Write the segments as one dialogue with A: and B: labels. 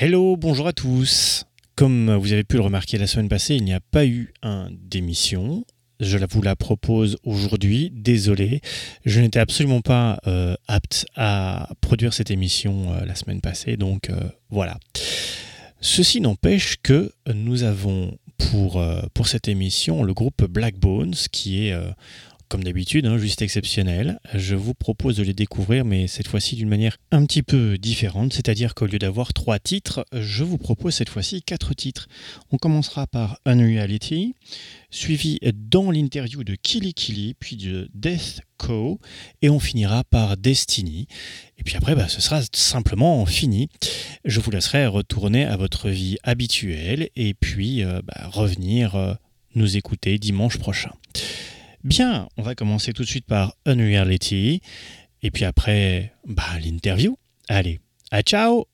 A: Hello, bonjour à tous. Comme vous avez pu le remarquer la semaine passée, il n'y a pas eu un d'émission. Je vous la propose aujourd'hui. Désolé, je n'étais absolument pas euh, apte à produire cette émission euh, la semaine passée, donc euh, voilà. Ceci n'empêche que nous avons pour, pour cette émission le groupe Black Bones, qui est comme d'habitude, hein, juste exceptionnel. Je vous propose de les découvrir, mais cette fois-ci d'une manière un petit peu différente, c'est-à-dire qu'au lieu d'avoir trois titres, je vous propose cette fois-ci quatre titres. On commencera par Unreality, suivi dans l'interview de Killy Killy, puis de Death Co, et on finira par Destiny. Et puis après, bah, ce sera simplement fini. Je vous laisserai retourner à votre vie habituelle et puis euh, bah, revenir euh, nous écouter dimanche prochain. Bien, on va commencer tout de suite par Unreality. Et puis après, bah, l'interview. Allez, à ciao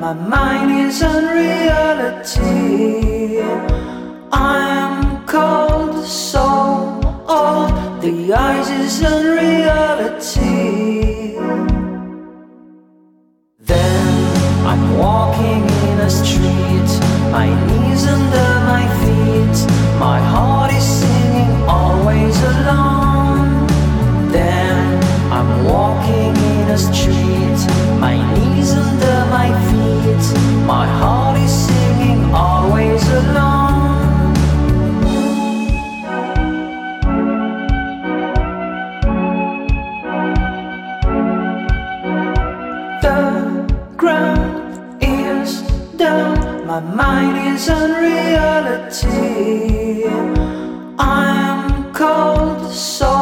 A: My mind is. I'm cold, so old. The eyes is unreality. Then I'm walking in a street, my knees under my feet. My heart is singing always alone. Then I'm walking in a street, my knees under my feet. My heart is my mind is unreality. I'm cold, so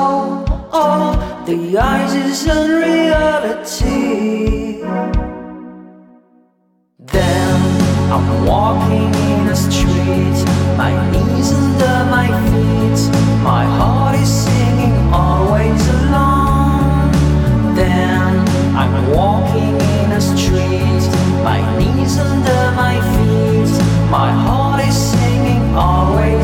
A: old, the eyes is unreality. Then I'm walking in a street, my knees under my feet, my heart is my heart is singing always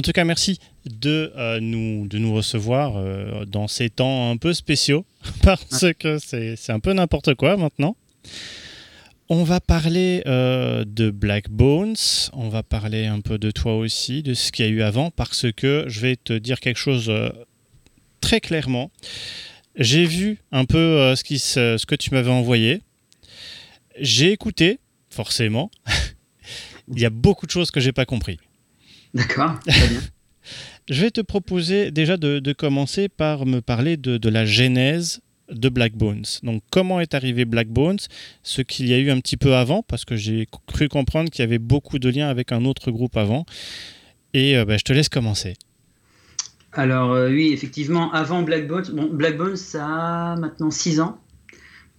A: En tout cas, merci de, euh, nous, de nous recevoir euh, dans ces temps un peu spéciaux, parce que c'est un peu n'importe quoi maintenant. On va parler euh, de Black Bones, on va parler un peu de toi aussi, de ce qu'il y a eu avant, parce que je vais te dire quelque chose très clairement. J'ai vu un peu ce, qui ce que tu m'avais envoyé. J'ai écouté, forcément. Il y a beaucoup de choses que j'ai pas compris.
B: D'accord, très bien.
A: Je vais te proposer déjà de, de commencer par me parler de, de la genèse de Black Bones. Donc comment est arrivé Black Bones, ce qu'il y a eu un petit peu avant, parce que j'ai cru comprendre qu'il y avait beaucoup de liens avec un autre groupe avant. Et euh, bah, je te laisse commencer.
B: Alors oui, effectivement, avant Black Bones, bon, Black Bones, ça a maintenant 6 ans.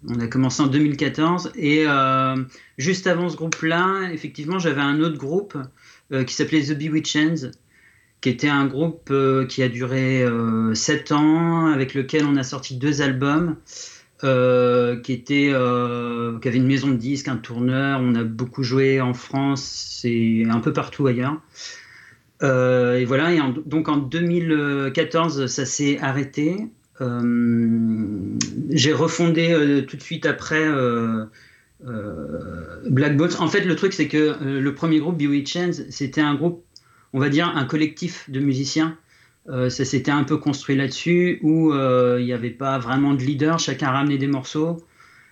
B: On a commencé en 2014 et juste avant ce groupe-là, effectivement, j'avais un autre groupe qui s'appelait The Bewitchens, qui était un groupe qui a duré 7 ans, avec lequel on a sorti deux albums. Euh, qui, était, euh, qui avait une maison de disques, un tourneur. On a beaucoup joué en France et un peu partout ailleurs. Euh, et voilà, donc en 2014, ça s'est arrêté. J'ai refondé tout de suite après Black Bolt. En fait, le truc, c'est que le premier groupe, Bewitchens, c'était un groupe, on va dire, un collectif de musiciens euh, ça s'était un peu construit là-dessus, où euh, il n'y avait pas vraiment de leader, chacun ramenait des morceaux,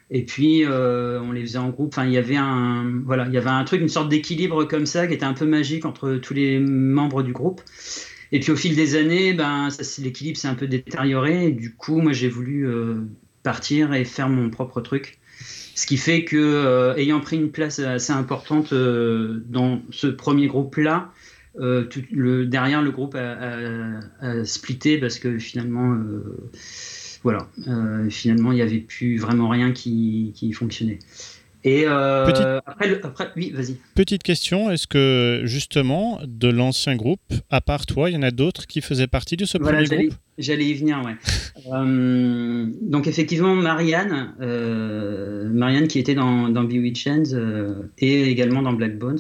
B: et puis euh, on les faisait en groupe. Enfin, il y avait un, voilà, il y avait un truc, une sorte d'équilibre comme ça, qui était un peu magique entre tous les membres du groupe. Et puis au fil des années, ben, l'équilibre s'est un peu détérioré, et du coup, moi j'ai voulu partir et faire mon propre truc. Ce qui fait que, ayant pris une place assez importante dans ce premier groupe-là, euh, derrière, le groupe a, splitté parce que finalement, euh, voilà, euh, finalement, il n'y avait plus vraiment rien qui, fonctionnait. Et après, après, oui, vas-y.
C: Petite question, est-ce que justement, de l'ancien groupe, à part toi, il y en a d'autres qui faisaient partie de ce premier groupe?
B: J'allais y venir, ouais. donc effectivement, Marianne, Marianne qui était dans, dans Bewitchens et également dans Black Bones,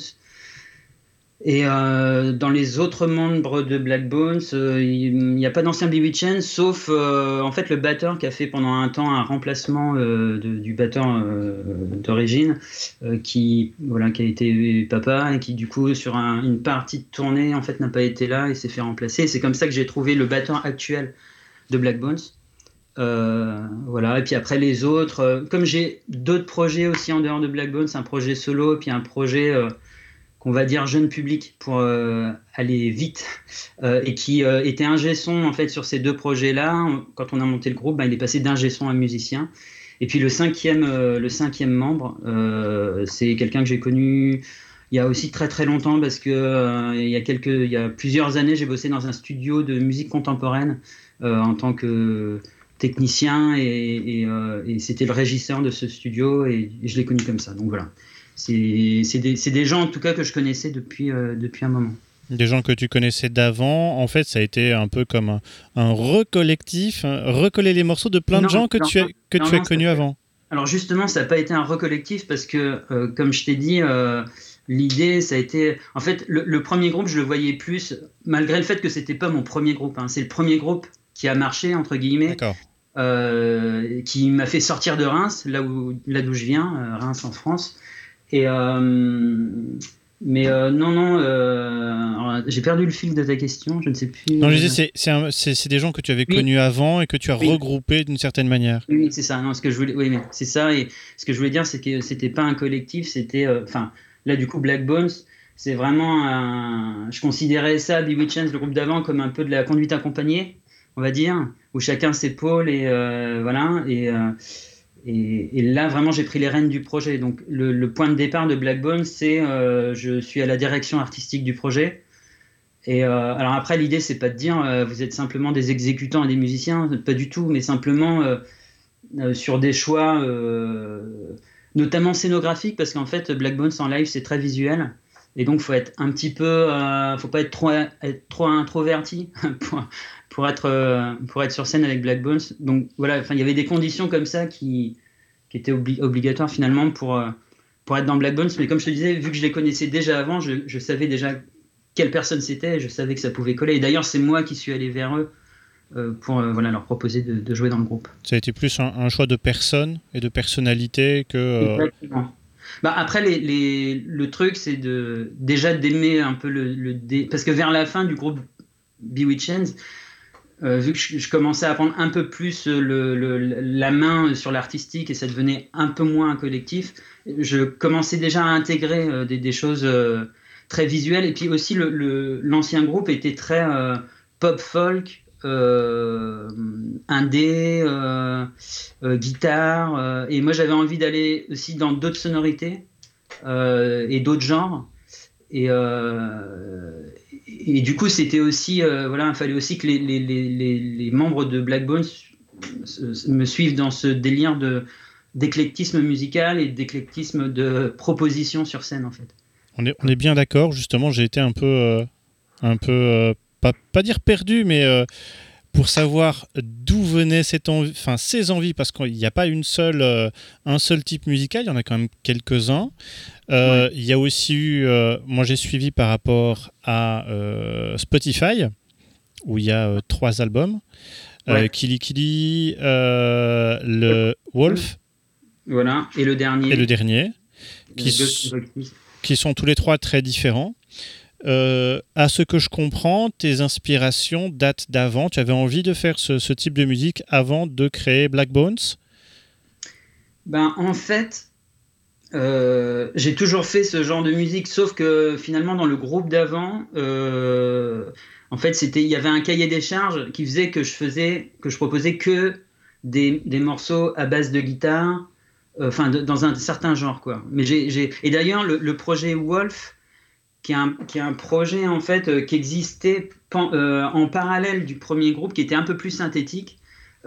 B: et euh, dans les autres membres de Black Bones, euh, il n'y a pas d'ancien Bewitchen, sauf euh, en fait le batteur qui a fait pendant un temps un remplacement du batteur d'origine, qui voilà qui a été papa et qui du coup sur une partie de tournée en fait n'a pas été là et s'est fait remplacer. C'est comme ça que j'ai trouvé le batteur actuel de Black Bones. voilà, et puis après les autres, comme j'ai d'autres projets aussi en dehors de Black Bones, un projet solo, puis un projet qu'on va dire jeune public pour euh, aller vite euh, et qui euh, était un son en fait sur ces deux projets-là. Quand on a monté le groupe, bah, il est passé d'un son à musicien. Et puis le cinquième, le cinquième membre, c'est quelqu'un que j'ai connu il y a aussi très très longtemps parce que il y a quelques, il y a plusieurs années, j'ai bossé dans un studio de musique contemporaine en tant que technicien et, et c'était le régisseur de ce studio et je l'ai connu comme ça. Donc voilà c'est des, des, gens en tout cas que je connaissais depuis, euh, depuis un moment.
C: Des gens que tu connaissais d'avant, en fait, ça a été un peu comme un, un recollectif, hein, recoller les morceaux de plein de gens que tu as, que tu as connus avant.
B: Alors justement, ça n'a pas été un recollectif parce que, euh, comme je t'ai dit, euh, l'idée, ça a été... En fait, le, premier groupe, je le voyais plus, malgré le fait que c'était pas mon premier groupe. Hein. c'est le premier groupe qui a marché, entre guillemets. qui m'a fait sortir de Reims, là où là d'où je viens, Reims en France. Et euh, mais euh, non, non, euh, j'ai perdu le fil de ta question, je ne sais plus.
C: Non, je disais, c'est des gens que tu avais connus avant et que tu as regroupés d'une certaine manière.
B: Oui, c'est ça. Non, ce que je voulais, oui, mais c'est ça. Et ce que je voulais dire, c'est que c'était pas un collectif, c'était, enfin, là du coup, Black Bones, c'est vraiment, un, je considérais ça, Bewitchens, le groupe d'avant, comme un peu de la conduite accompagnée, on va dire, où chacun s'épaule et voilà et et, là, vraiment, j'ai pris les rênes du projet. Donc, le, point de départ de Blackbone, c'est euh, je suis à la direction artistique du projet. Et euh, alors après, l'idée, c'est pas de dire euh, vous êtes simplement des exécutants et des musiciens, pas du tout, mais simplement sur des choix, notamment scénographiques, parce qu'en fait, Blackbones en live, c'est très visuel. Et donc, faut être un petit peu, faut pas être trop, être trop introverti pour, pour être, euh, pour être sur scène avec Black Bones. Donc voilà, il y avait des conditions comme ça qui, qui étaient obligatoires finalement pour, euh, pour être dans Black Bones. Mais comme je te disais, vu que je les connaissais déjà avant, je, je savais déjà quelle personne c'était, je savais que ça pouvait coller. Et d'ailleurs, c'est moi qui suis allé vers eux euh, pour voilà, leur proposer de, jouer dans le groupe.
C: Ça a été plus un, choix de personne et de personnalité que.
B: Exactement. Bah après, les, les, le truc, c'est de, déjà d'aimer un peu le, le Parce que vers la fin du groupe Bewitchens, euh, vu que je, commençais à prendre un peu plus le, la main sur l'artistique et ça devenait un peu moins un collectif, je commençais déjà à intégrer euh, des, choses euh, très visuelles. Et puis aussi, l'ancien groupe était très pop folk, indé, guitare. et moi, j'avais envie d'aller aussi dans d'autres sonorités et d'autres genres. Et, et du coup, c'était aussi, voilà, il fallait aussi que les, les, les, les membres de Black Bones me suivent dans ce délire de d'éclectisme musical et d'éclectisme de proposition sur scène en fait.
C: On est, on est bien d'accord, justement, j'ai été un peu, un peu pas, pas, dire perdu, mais pour savoir d'où venaient cette envie, enfin, ces envies, parce qu'il n'y a pas une seule, euh, un seul type musical, il y en a quand même quelques-uns. Euh, il y a aussi eu, euh, moi j'ai suivi par rapport à Spotify, où il y a trois albums. Kili Kili, le Wolf.
B: Voilà, et le dernier.
C: Et le dernier. Qui, qui sont tous les trois très différents. Euh, à ce que je comprends, tes inspirations datent d'avant. Tu avais envie de faire ce, type de musique avant de créer Black Bones?
B: Ben, En fait, euh, j'ai toujours fait ce genre de musique, sauf que finalement, dans le groupe d'avant, euh, en fait, il y avait un cahier des charges qui faisait que je faisais, que je proposais que des, morceaux à base de guitare, enfin, dans un certain genre, quoi. Mais j'ai, et d'ailleurs, le, projet Wolf, qui est, un, qui un projet en fait euh, qui existait euh, en parallèle du premier groupe, qui était un peu plus synthétique,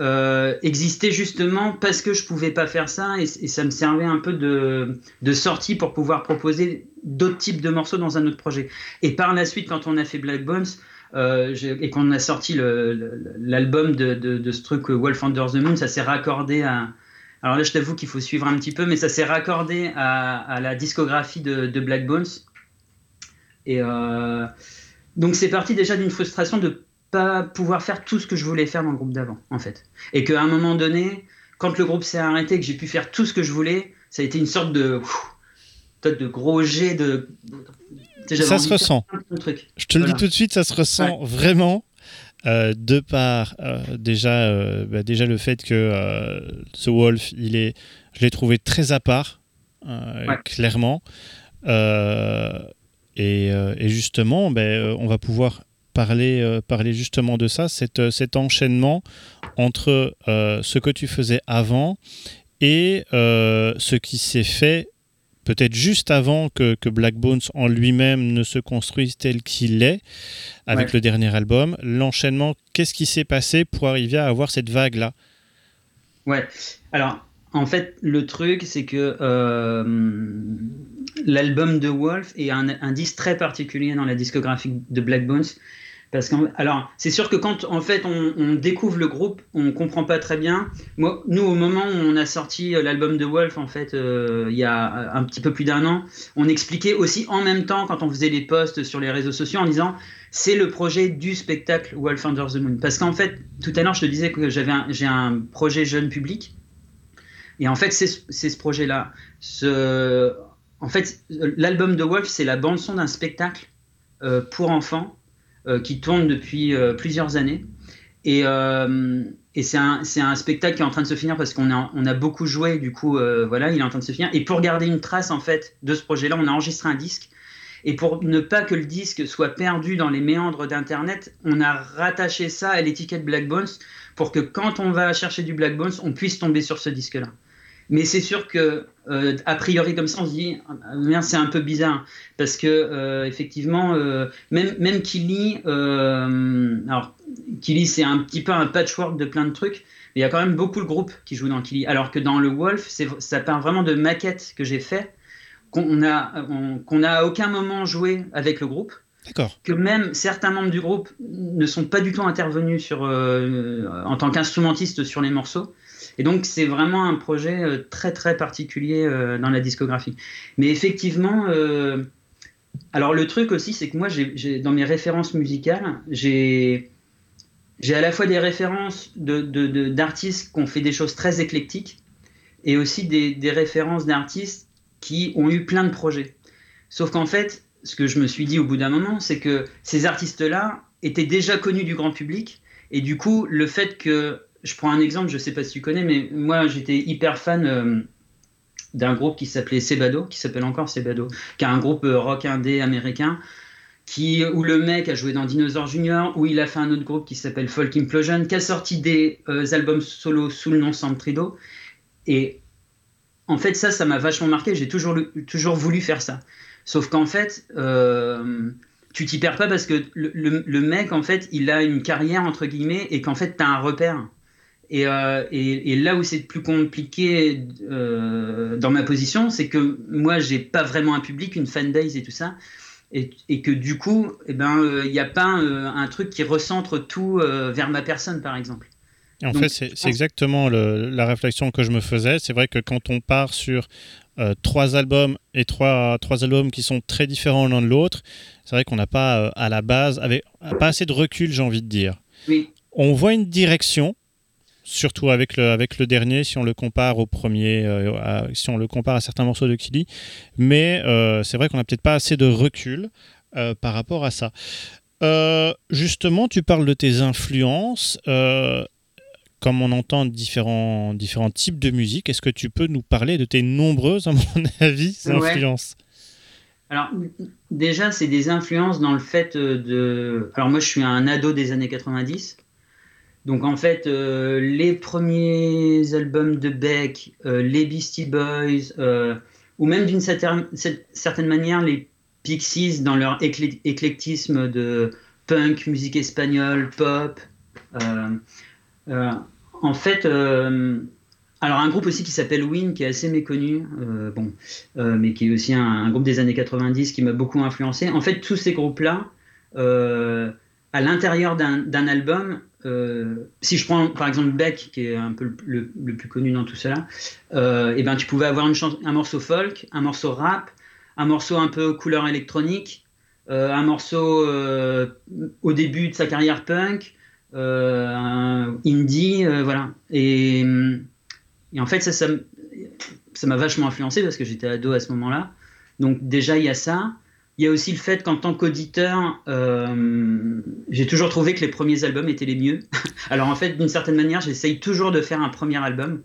B: euh, existait justement parce que je pouvais pas faire ça et, ça me servait un peu de, de sortie pour pouvoir proposer d'autres types de morceaux dans un autre projet. Et par la suite, quand on a fait Black Bones, et qu'on a sorti l'album de, de, ce truc Wolf Under the Moon, ça s'est raccordé à. Alors là, je t'avoue qu'il faut suivre un petit peu, mais ça s'est raccordé à, à, la discographie de Black Bones. Et euh, donc c'est parti déjà d'une frustration de pas pouvoir faire tout ce que je voulais faire dans le groupe d'avant, en fait. Et qu'à un moment donné, quand le groupe s'est arrêté, que j'ai pu faire tout ce que je voulais, ça a été une sorte de, de gros jet de.
C: Ça se ressent. Je te le dis tout de suite, ça se ressent vraiment. Euh, de par euh, déjà, bah, déjà le fait que ce Wolf, il est, je l'ai trouvé très à part, clairement. Euh, et, justement, ben, euh, on va pouvoir parler, euh, parler justement de ça, cet enchaînement entre ce que tu faisais avant et ce qui s'est fait peut-être juste avant que, Black Bones en lui-même ne se construise tel qu'il est avec le dernier album. L'enchaînement, qu'est-ce qui s'est passé pour arriver à avoir cette vague-là?
B: Ouais, alors en fait, le truc, c'est que euh, l'album de Wolf est un, disque très particulier dans la discographie de Black Bones. Parce que, alors, c'est sûr que quand en fait on, découvre le groupe, on comprend pas très bien. Moi, nous, au moment où on a sorti euh, l'album de Wolf, en fait, euh, il y a un petit peu plus d'un an, on expliquait aussi en même temps quand on faisait les posts sur les réseaux sociaux en disant c'est le projet du spectacle Wolf Under the Moon. Parce qu'en fait, tout à l'heure, je te disais que j'avais j'ai un projet jeune public et en fait, c'est ce projet-là. En fait, l'album de Wolf, c'est la bande-son d'un spectacle euh, pour enfants euh, qui tourne depuis euh, plusieurs années. Et, c'est un, spectacle qui est en train de se finir parce qu'on a, on a beaucoup joué, du coup, voilà, il est en train de se finir. Et pour garder une trace, en fait, de ce projet-là, on a enregistré un disque. Et pour ne pas que le disque soit perdu dans les méandres d'Internet, on a rattaché ça à l'étiquette Black Bones pour que quand on va chercher du Black Bones, on puisse tomber sur ce disque-là. Mais c'est sûr que euh, a priori comme ça, on se dit, ah, c'est un peu bizarre parce que euh, effectivement, euh, même même Kili, alors Kili, c'est un petit peu un patchwork de plein de trucs. Mais il y a quand même beaucoup de groupes qui jouent dans Kili. Alors que dans le Wolf, ça part vraiment de maquettes que j'ai fait, qu'on a, qu'on a à aucun moment joué avec le groupe. Que même certains membres du groupe ne sont pas du tout intervenus sur, en tant qu'instrumentistes sur les morceaux. Et donc, c'est vraiment un projet euh, très, très particulier euh, dans la discographie. Mais effectivement, euh, alors le truc aussi, c'est que moi, dans mes références musicales, j'ai, à la fois des références d'artistes qui ont fait des choses très éclectiques et aussi des références d'artistes qui ont eu plein de projets. Sauf qu'en fait, ce que je me suis dit au bout d'un moment, c'est que ces artistes-là étaient déjà connus du grand public. Et du coup, le fait que je prends un exemple, je sais pas si tu connais, mais moi j'étais hyper fan euh, d'un groupe qui s'appelait Sebado, qui s'appelle encore Sebado, qui est un groupe euh, rock indé américain, qui, où le mec a joué dans Dinosaur Junior, où il a fait un autre groupe qui s'appelle Folk Implosion, qui a sorti des euh, albums solo sous le nom Santrido. Et en fait, ça, ça m'a vachement marqué. J'ai toujours, toujours voulu faire ça. Sauf qu'en fait, tu t'y perds pas parce que le, mec, en fait, il a une carrière, entre guillemets, et qu'en fait, tu as un repère. Et, euh, et, et là où c'est plus compliqué euh, dans ma position, c'est que moi, j'ai pas vraiment un public, une fanbase et tout ça. Et, et que du coup, eh ben, il ben, n'y a pas un truc qui recentre tout vers ma personne, par exemple.
C: En fait, c'est exactement la réflexion que je me faisais. C'est vrai que quand on part sur euh, trois albums et trois, trois albums qui sont très différents l'un de l'autre, c'est vrai qu'on n'a pas euh, à la base, avec, pas assez de recul, j'ai envie de dire. On voit une direction, surtout avec le, avec le dernier, si on le compare au premier, euh, si on le compare à certains morceaux de Killy, mais c'est vrai qu'on n'a peut-être pas assez de recul par rapport à ça. justement, tu parles de tes influences comme on entend différents, différents types de musique, est-ce que tu peux nous parler de tes nombreuses, à mon avis, influences?
B: Alors, déjà, c'est des influences dans le fait de. Alors, moi, je suis un ado des années 90. Donc, en fait, euh, les premiers albums de Beck, euh, les Beastie Boys, euh, ou même d'une certaine, manière, les Pixies dans leur éclectisme de punk, musique espagnole, pop. En fait, euh, alors un groupe aussi qui s'appelle Win, qui est assez méconnu, euh, bon, euh, mais qui est aussi un, groupe des années 90 qui m'a beaucoup influencé. En fait, tous ces groupes-là, à l'intérieur d'un album, si je prends par exemple Beck, qui est un peu le, plus connu dans tout cela, et eh ben tu pouvais avoir une un morceau folk, un morceau rap, un morceau un peu couleur électronique, un morceau au début de sa carrière punk, euh, indie, euh, voilà. Et, en fait, ça, ça, m'a vachement influencé parce que j'étais ado à ce moment-là. Donc déjà, il y a ça. Il y a aussi le fait qu'en tant qu'auditeur, euh, j'ai toujours trouvé que les premiers albums étaient les mieux. Alors en fait, d'une certaine manière, j'essaye toujours de faire un premier album.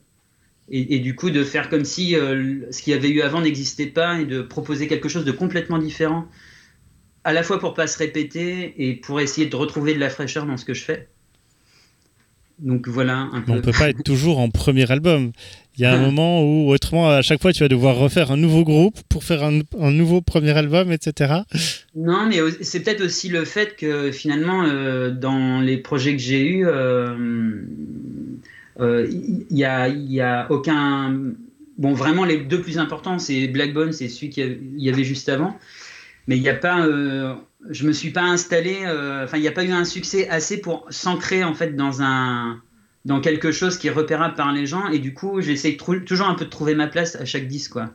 B: Et, du coup, de faire comme si ce qu'il y avait eu avant n'existait pas et de proposer quelque chose de complètement différent. À la fois pour pas se répéter et pour essayer de retrouver de la fraîcheur dans ce que je fais. Donc voilà un peu.
C: On peut pas être toujours en premier album. Il y a un moment où autrement à chaque fois tu vas devoir refaire un nouveau groupe pour faire un, nouveau premier album, etc.
B: Non, mais c'est peut-être aussi le fait que finalement euh, dans les projets que j'ai eus, il euh, euh, y, a, y a aucun. Bon, vraiment les deux plus importants, c'est Blackbone, c'est celui qu'il y avait juste avant. Mais il n'y a pas je me suis pas installé, euh, enfin, il n'y a pas eu un succès assez pour s'ancrer en fait dans un dans quelque chose qui est repérable par les gens et du coup j'essaie toujours un peu de trouver ma place à chaque disque quoi.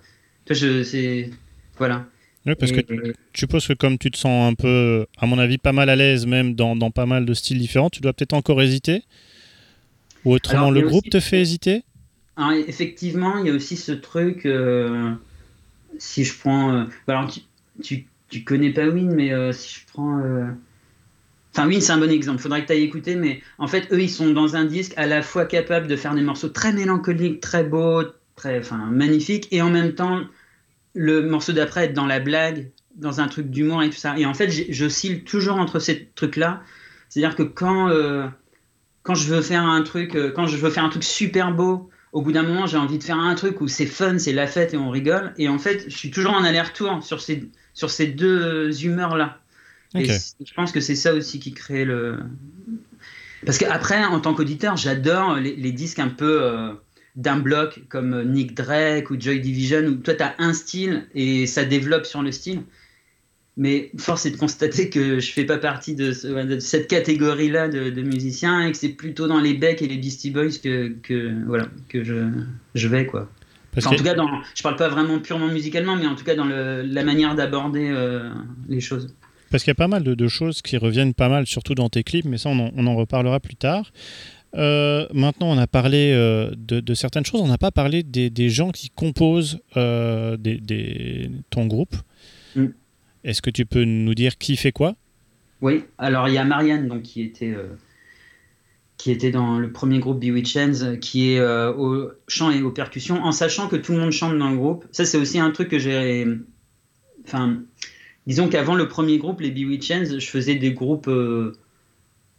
B: Je, c'est voilà.
C: Oui, parce que tu supposes que comme tu te sens un peu, à mon avis, pas mal à l'aise même dans, dans pas mal de styles différents, tu dois peut-être encore hésiter Ou autrement, le groupe te fait hésiter?
B: Effectivement, il y a aussi ce truc, euh, si je prends... Euh, bah, alors, tu, tu connais pas Win, mais euh, si je prends. Euh, enfin, Win, c'est un bon exemple. Faudrait que tu ailles écouter, mais en fait, eux, ils sont dans un disque à la fois capables de faire des morceaux très mélancoliques, très beaux, très, enfin, magnifiques, et en même temps, le morceau d'après être dans la blague, dans un truc d'humour et tout ça. Et en fait, j'oscille toujours entre ces trucs-là. C'est-à-dire que quand, euh, quand je veux faire un truc, quand je veux faire un truc super beau, au bout d'un moment, j'ai envie de faire un truc où c'est fun, c'est la fête et on rigole. Et en fait, je suis toujours en aller-retour sur ces, sur ces deux humeurs-là. Et je pense que c'est ça aussi qui crée le. Parce qu'après, en tant qu'auditeur, j'adore les, disques un peu euh, d'un bloc comme Nick Drake ou Joy Division, où toi, tu as un style et ça développe sur le style. Mais force est de constater que je fais pas partie de, cette catégorie-là de, musiciens et que c'est plutôt dans les Beck et les Beastie Boys que, que voilà, que je, je vais. quoi en tout cas, dans, je parle pas vraiment purement musicalement, mais en tout cas dans la manière d'aborder euh, les choses.
C: Parce qu'il y a pas mal de, choses qui reviennent pas mal, surtout dans tes clips, mais ça, on en, reparlera plus tard. Euh, maintenant, on a parlé euh, de, certaines choses, on n'a pas parlé des, gens qui composent des, ton groupe. Mm. Est-ce que tu peux nous dire qui fait quoi?
B: Oui, alors il y a Marianne donc, qui était qui était dans le premier groupe Bewitchens, qui est euh, au chant et aux percussions, en sachant que tout le monde chante dans le groupe. Ça, c'est aussi un truc que j'ai. Enfin, disons qu'avant le premier groupe, les Bewitchens, je faisais des groupes. Euh,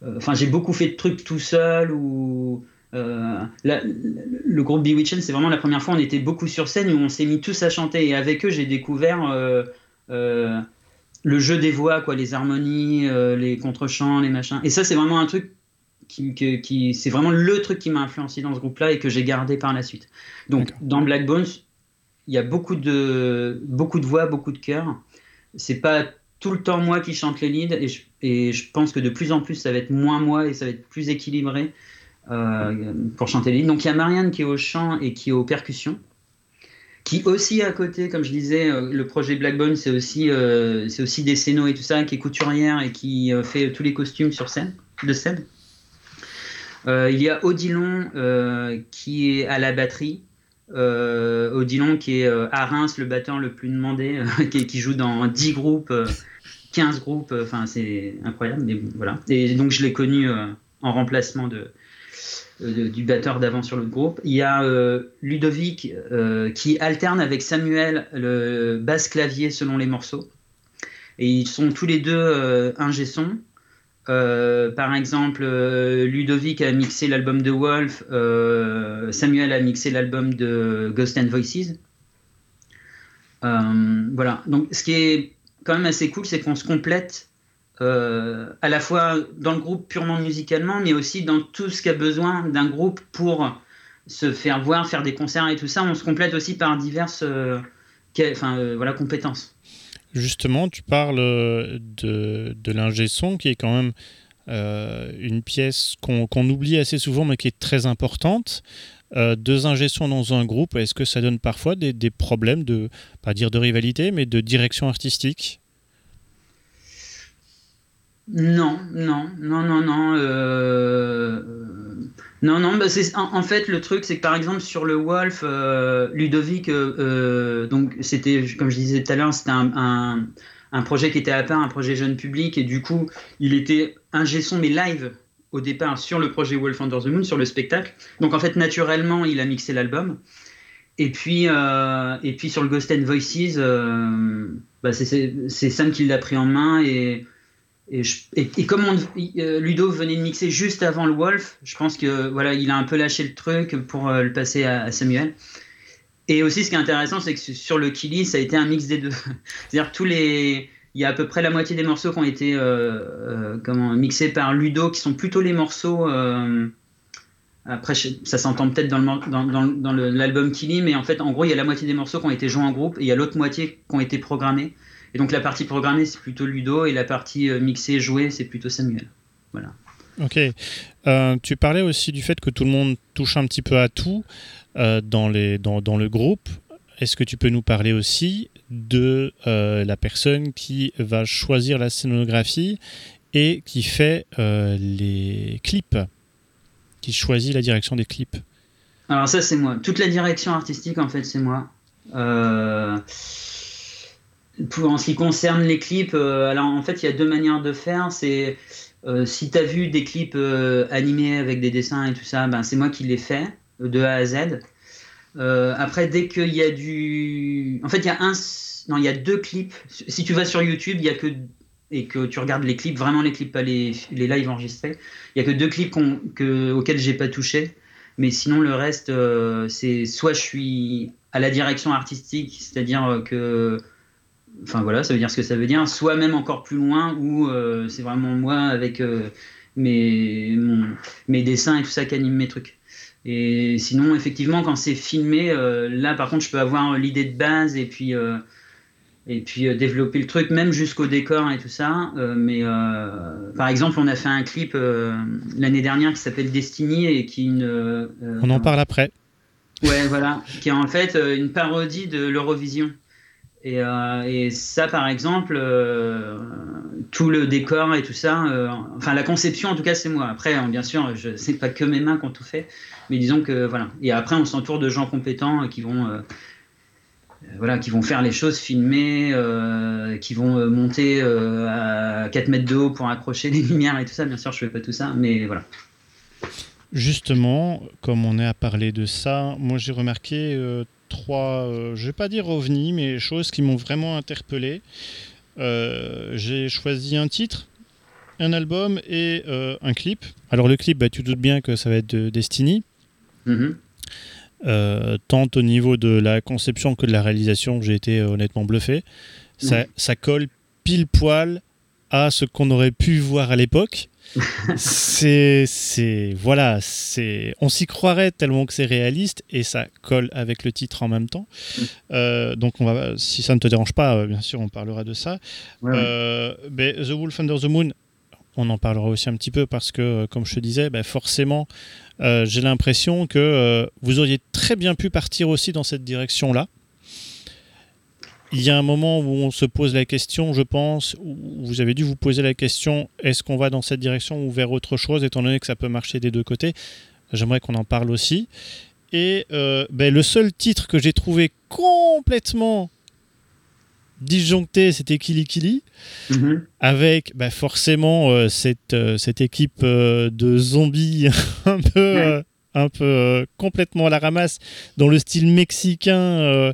B: euh, enfin, j'ai beaucoup fait de trucs tout seul ou. le groupe Bewitchens, c'est vraiment la première fois où on était beaucoup sur scène où on s'est mis tous à chanter. Et avec eux, j'ai découvert le jeu des voix, quoi, les harmonies, les contre-chants, les machins. Et ça, c'est vraiment un truc qui, qui c'est vraiment le truc qui m'a influencé dans ce groupe-là et que j'ai gardé par la suite. Donc, dans Black Bones, il y a beaucoup de, beaucoup de voix, beaucoup de chœurs. C'est pas tout le temps moi qui chante les leads et je, et je, pense que de plus en plus ça va être moins moi et ça va être plus équilibré euh, pour chanter les leads. Donc il y a Marianne qui est au chant et qui est aux percussions, qui aussi à côté, comme je disais, euh, le projet Blackbone c'est aussi, euh, c'est aussi des scénos et tout ça, qui est couturière et qui fait tous les costumes sur scène, de scène. Il y a Odilon qui est à la batterie. Odilon qui est à Reims le batteur le plus demandé, qui, joue dans 10 groupes 15 groupes, euh, enfin c'est incroyable. Et donc je l'ai connu euh, en remplacement euh, du batteur d'avant sur l'autre groupe. Il y a Ludovic qui alterne avec Samuel le basse clavier selon les morceaux. Et ils sont tous les deux son. Par exemple, Ludovic a mixé l'album de Wolf, Samuel a mixé l'album de Ghost and Voices. voilà. Donc, ce qui est quand même assez cool, c'est qu'on se complète euh, à la fois dans le groupe purement musicalement, mais aussi dans tout ce qu'a besoin d'un groupe pour se faire voir, faire des concerts et tout ça. On se complète aussi par diverses euh, enfin, euh, voilà, compétences.
C: Justement, tu parles de, de son qui est quand même une pièce qu'on oublie assez souvent mais qui est très importante. deux ingé dans un groupe, est-ce que ça donne parfois des, des problèmes de, pas dire de rivalité, mais de direction artistique?
B: Non, non, non, non, non. Euh, non, non. Bah en, fait, le truc, c'est que par exemple sur le Wolf, euh, Ludovic, euh, donc c'était, comme je disais tout à l'heure, c'était un, projet qui était à part, un projet jeune public, et du coup, il était un son mais live au départ sur le projet Wolf Under the Moon, sur le spectacle. Donc en fait, naturellement, il a mixé l'album. Et puis, et puis sur le Ghost and Voices, bah c'est Sam qui l'a pris en main et et, comme euh, Ludo venait de mixer juste avant le Wolf, je pense que voilà, il a un peu lâché le truc pour euh, le passer à, Samuel. Et aussi, ce qui est intéressant, c'est que sur le Kili, ça a été un mix des deux. C'est-à-dire tous les, il y a à peu près la moitié des morceaux qui ont été euh, mixés par Ludo, qui sont plutôt les morceaux. après, ça s'entend peut-être dans, dans, dans, dans l'album Kili, mais en fait, en gros, il y a la moitié des morceaux qui ont été joués en groupe et il y a l'autre moitié qui ont été programmés. Et donc la partie programmée, c'est plutôt Ludo, et la partie euh, mixée, jouée, c'est plutôt Samuel. Voilà.
C: Ok. Euh, tu parlais aussi du fait que tout le monde touche un petit peu à tout euh, dans, les, dans, dans, le groupe. Est-ce que tu peux nous parler aussi de la personne qui va choisir la scénographie et qui fait les clips, qui choisit la direction des clips?
B: Alors ça c'est moi. Toute la direction artistique en fait c'est moi. Pour, en ce qui concerne les clips, euh, alors en fait, il y a deux manières de faire. C'est euh, si tu as vu des clips euh, animés avec des dessins et tout ça, ben, c'est moi qui les fais de A à Z. après, dès qu'il y a du. En fait, il y a un. Non, il y a deux clips. Si tu vas sur YouTube, il y a que. Et que tu regardes les clips, vraiment les clips, pas les, les lives enregistrés, il y a que deux clips que, auxquels j'ai pas touché. Mais sinon, le reste, c'est soit je suis à la direction artistique, c'est-à-dire que Enfin voilà, ça veut dire ce que ça veut dire. Soit même encore plus loin où euh, c'est vraiment moi avec euh, mes, mes dessins et tout ça qui anime mes trucs. Et sinon, effectivement, quand c'est filmé, euh, là par contre, je peux avoir l'idée de base et puis, et puis développer le truc, même jusqu'au décor et tout ça. mais par exemple, on a fait un clip l'année dernière qui s'appelle Destiny et qui une.
C: on en parle après.
B: Ouais, voilà, qui est en fait une parodie de l'Eurovision. Euh, et, ça, par exemple, euh, tout le décor et tout ça, euh, enfin la conception en tout cas, c'est moi. Après, hein, bien sûr, je sais pas que mes mains qui ont tout fait, mais disons que voilà. Et après, on s'entoure de gens compétents qui vont, voilà, qui vont faire les choses, filmer, qui vont monter à 4 mètres de haut pour accrocher les lumières et tout ça. Bien sûr, je fais pas tout ça, mais voilà.
C: Justement, comme on est à parler de ça, moi j'ai remarqué trois, euh, je vais pas dire ovnis, mais choses qui m'ont vraiment interpellé. Euh, j'ai choisi un titre, un album et euh, un clip. Alors le clip, bah, tu doutes bien que ça va être de Destiny. Mm-hmm. tant au niveau de la conception que de la réalisation, j'ai été honnêtement bluffé. Ça, ça, colle pile poil à ce qu'on aurait pu voir à l'époque. C'est, c'est, voilà, c'est, on s'y croirait tellement que c'est réaliste et ça colle avec le titre en même temps. Mm. Euh, donc, on va, si ça ne te dérange pas, euh, bien sûr, on parlera de ça. Euh, The Wolf Under the Moon, on en parlera aussi un petit peu parce que, comme je te disais, ben, forcément, j'ai l'impression que vous auriez très bien pu partir aussi dans cette direction-là il y a un moment où on se pose la question, je pense, où vous avez dû vous poser la question est-ce qu'on va dans cette direction ou vers autre chose, étant donné que ça peut marcher des deux côtés? J'aimerais qu'on en parle aussi. Et euh, ben, le seul titre que j'ai trouvé complètement disjoncté, c'était Kili Kili, mm-hmm. avec ben, forcément euh, cette, euh, cette équipe de zombies un peu. un peu complètement à la ramasse dans le style mexicain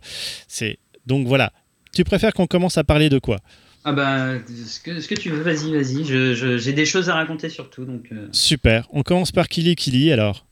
C: c'est donc voilà tu préfères qu'on commence à parler de quoi?
B: Ah bah, ce que, ce que tu veux, vas-y, vas-y. J'ai des choses à raconter surtout. Donc, euh.
C: Super. On commence par Kili Kili alors.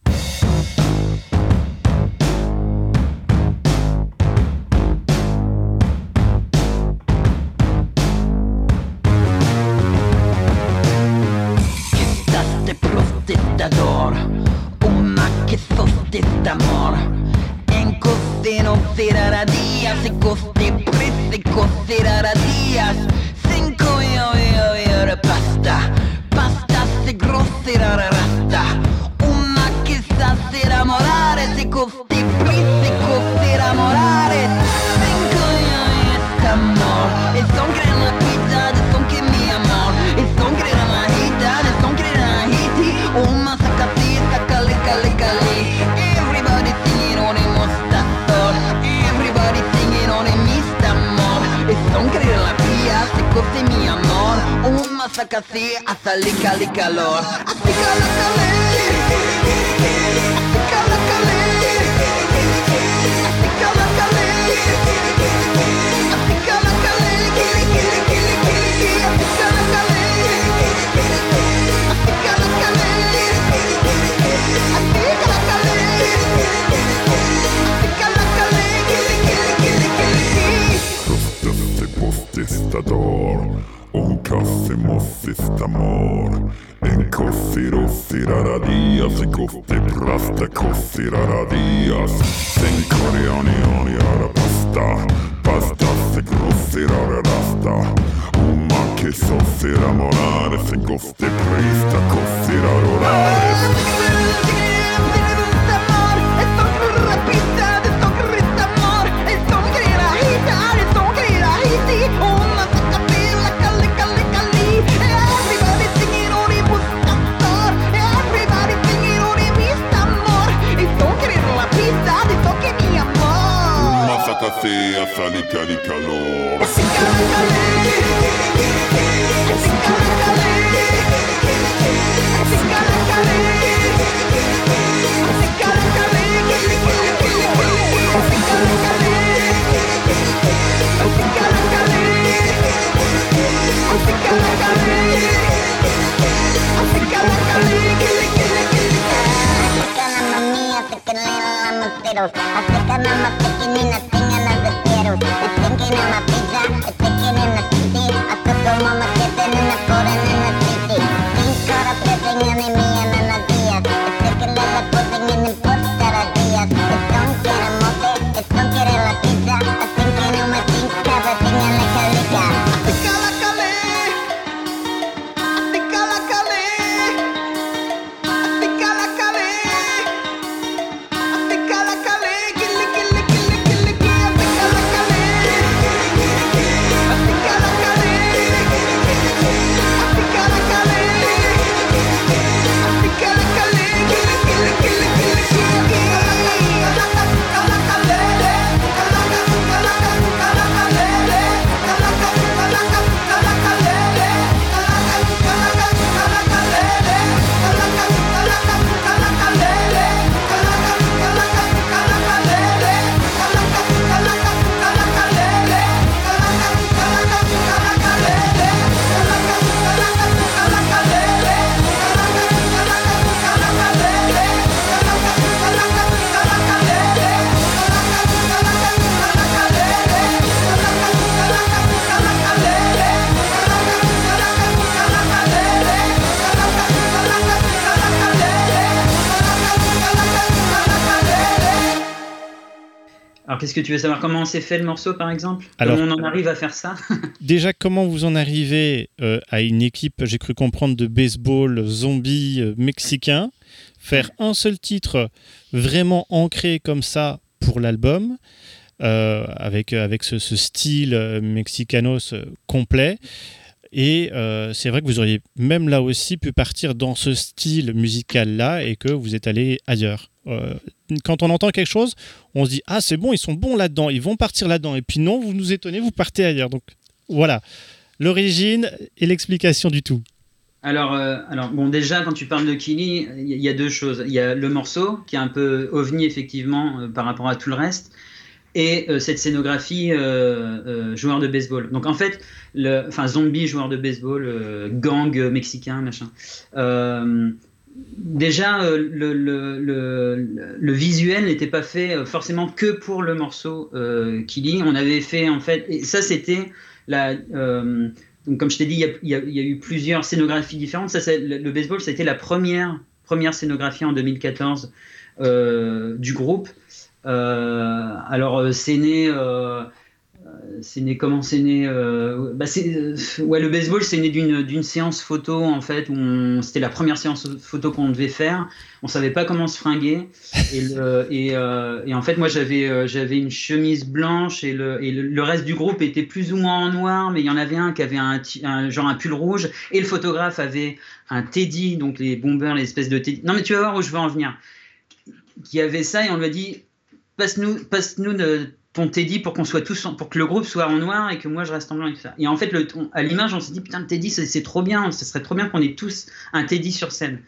A: hasta que así, hasta el lica, lica, calor. Así cala, cala.
D: Dorm. Un cassimo sistamor En kossirosiraradias E kostipraste kossiraradias Sen koreanianiara pasta Pasta se grossirare rasta. Un macche sossira morare sen kostiprista prista Thank you. café,
E: a Falical y calor. Africana, más pequeñina, I'm thinking I'm a pizza.
B: Qu'est-ce que tu veux savoir Comment s'est fait le morceau, par exemple
C: Alors-
B: Comment on en arrive à faire ça
C: Déjà, comment vous en arrivez euh, à une équipe, j'ai cru comprendre, de baseball zombie euh, mexicain, faire un seul titre vraiment ancré comme ça pour l'album, euh, avec, avec ce, ce style mexicanos complet. Et euh, c'est vrai que vous auriez même là aussi pu partir dans ce style musical-là et que vous êtes allé ailleurs. Euh, quand on entend quelque chose, on se dit Ah, c'est bon, ils sont bons là-dedans, ils vont partir là-dedans. Et puis non, vous nous étonnez, vous partez ailleurs. Donc voilà, l'origine et l'explication du tout.
B: Alors, euh, bon, déjà, quand tu parles de Kili, il y, a deux choses. Il y a le morceau, qui est un peu ovni, effectivement, euh, par rapport à tout le reste, et cette scénographie joueur de baseball. Donc, en fait, zombie, joueur de baseball, gang mexicain, machin. Déjà, euh, le, visuel n'était pas fait euh, forcément que pour le morceau euh, Kili. On avait fait, en fait, et ça, c'était euh, comme je t'ai dit, il y, a, eu plusieurs scénographies différentes. Ça, le, baseball, été la première, première scénographie en 2014 euh, du groupe. Alors, c'est né. Euh, c'est né comment c'est né euh, bah, euh, ouais le baseball c'est né d'une séance photo en fait où c'était la première séance photo qu'on devait faire. On savait pas comment se fringuer. Et, et, en fait moi j'avais j'avais une chemise blanche et, le, et le, reste du groupe était plus ou moins en noir mais il y en avait un qui avait un, genre un pull rouge. Et le photographe avait un teddy donc les bombers l'espèce de teddy. Non mais tu vas voir où je veux en venir. Qui avait ça et on lui a dit passe-nous passe-nous de- ton Teddy pour qu'on soit tous pour que le groupe soit en noir et que moi je reste en blanc et ça. Et en fait le à l'image on s'est dit putain Teddy c'est trop bien, ce serait trop bien qu'on ait tous un Teddy sur scène.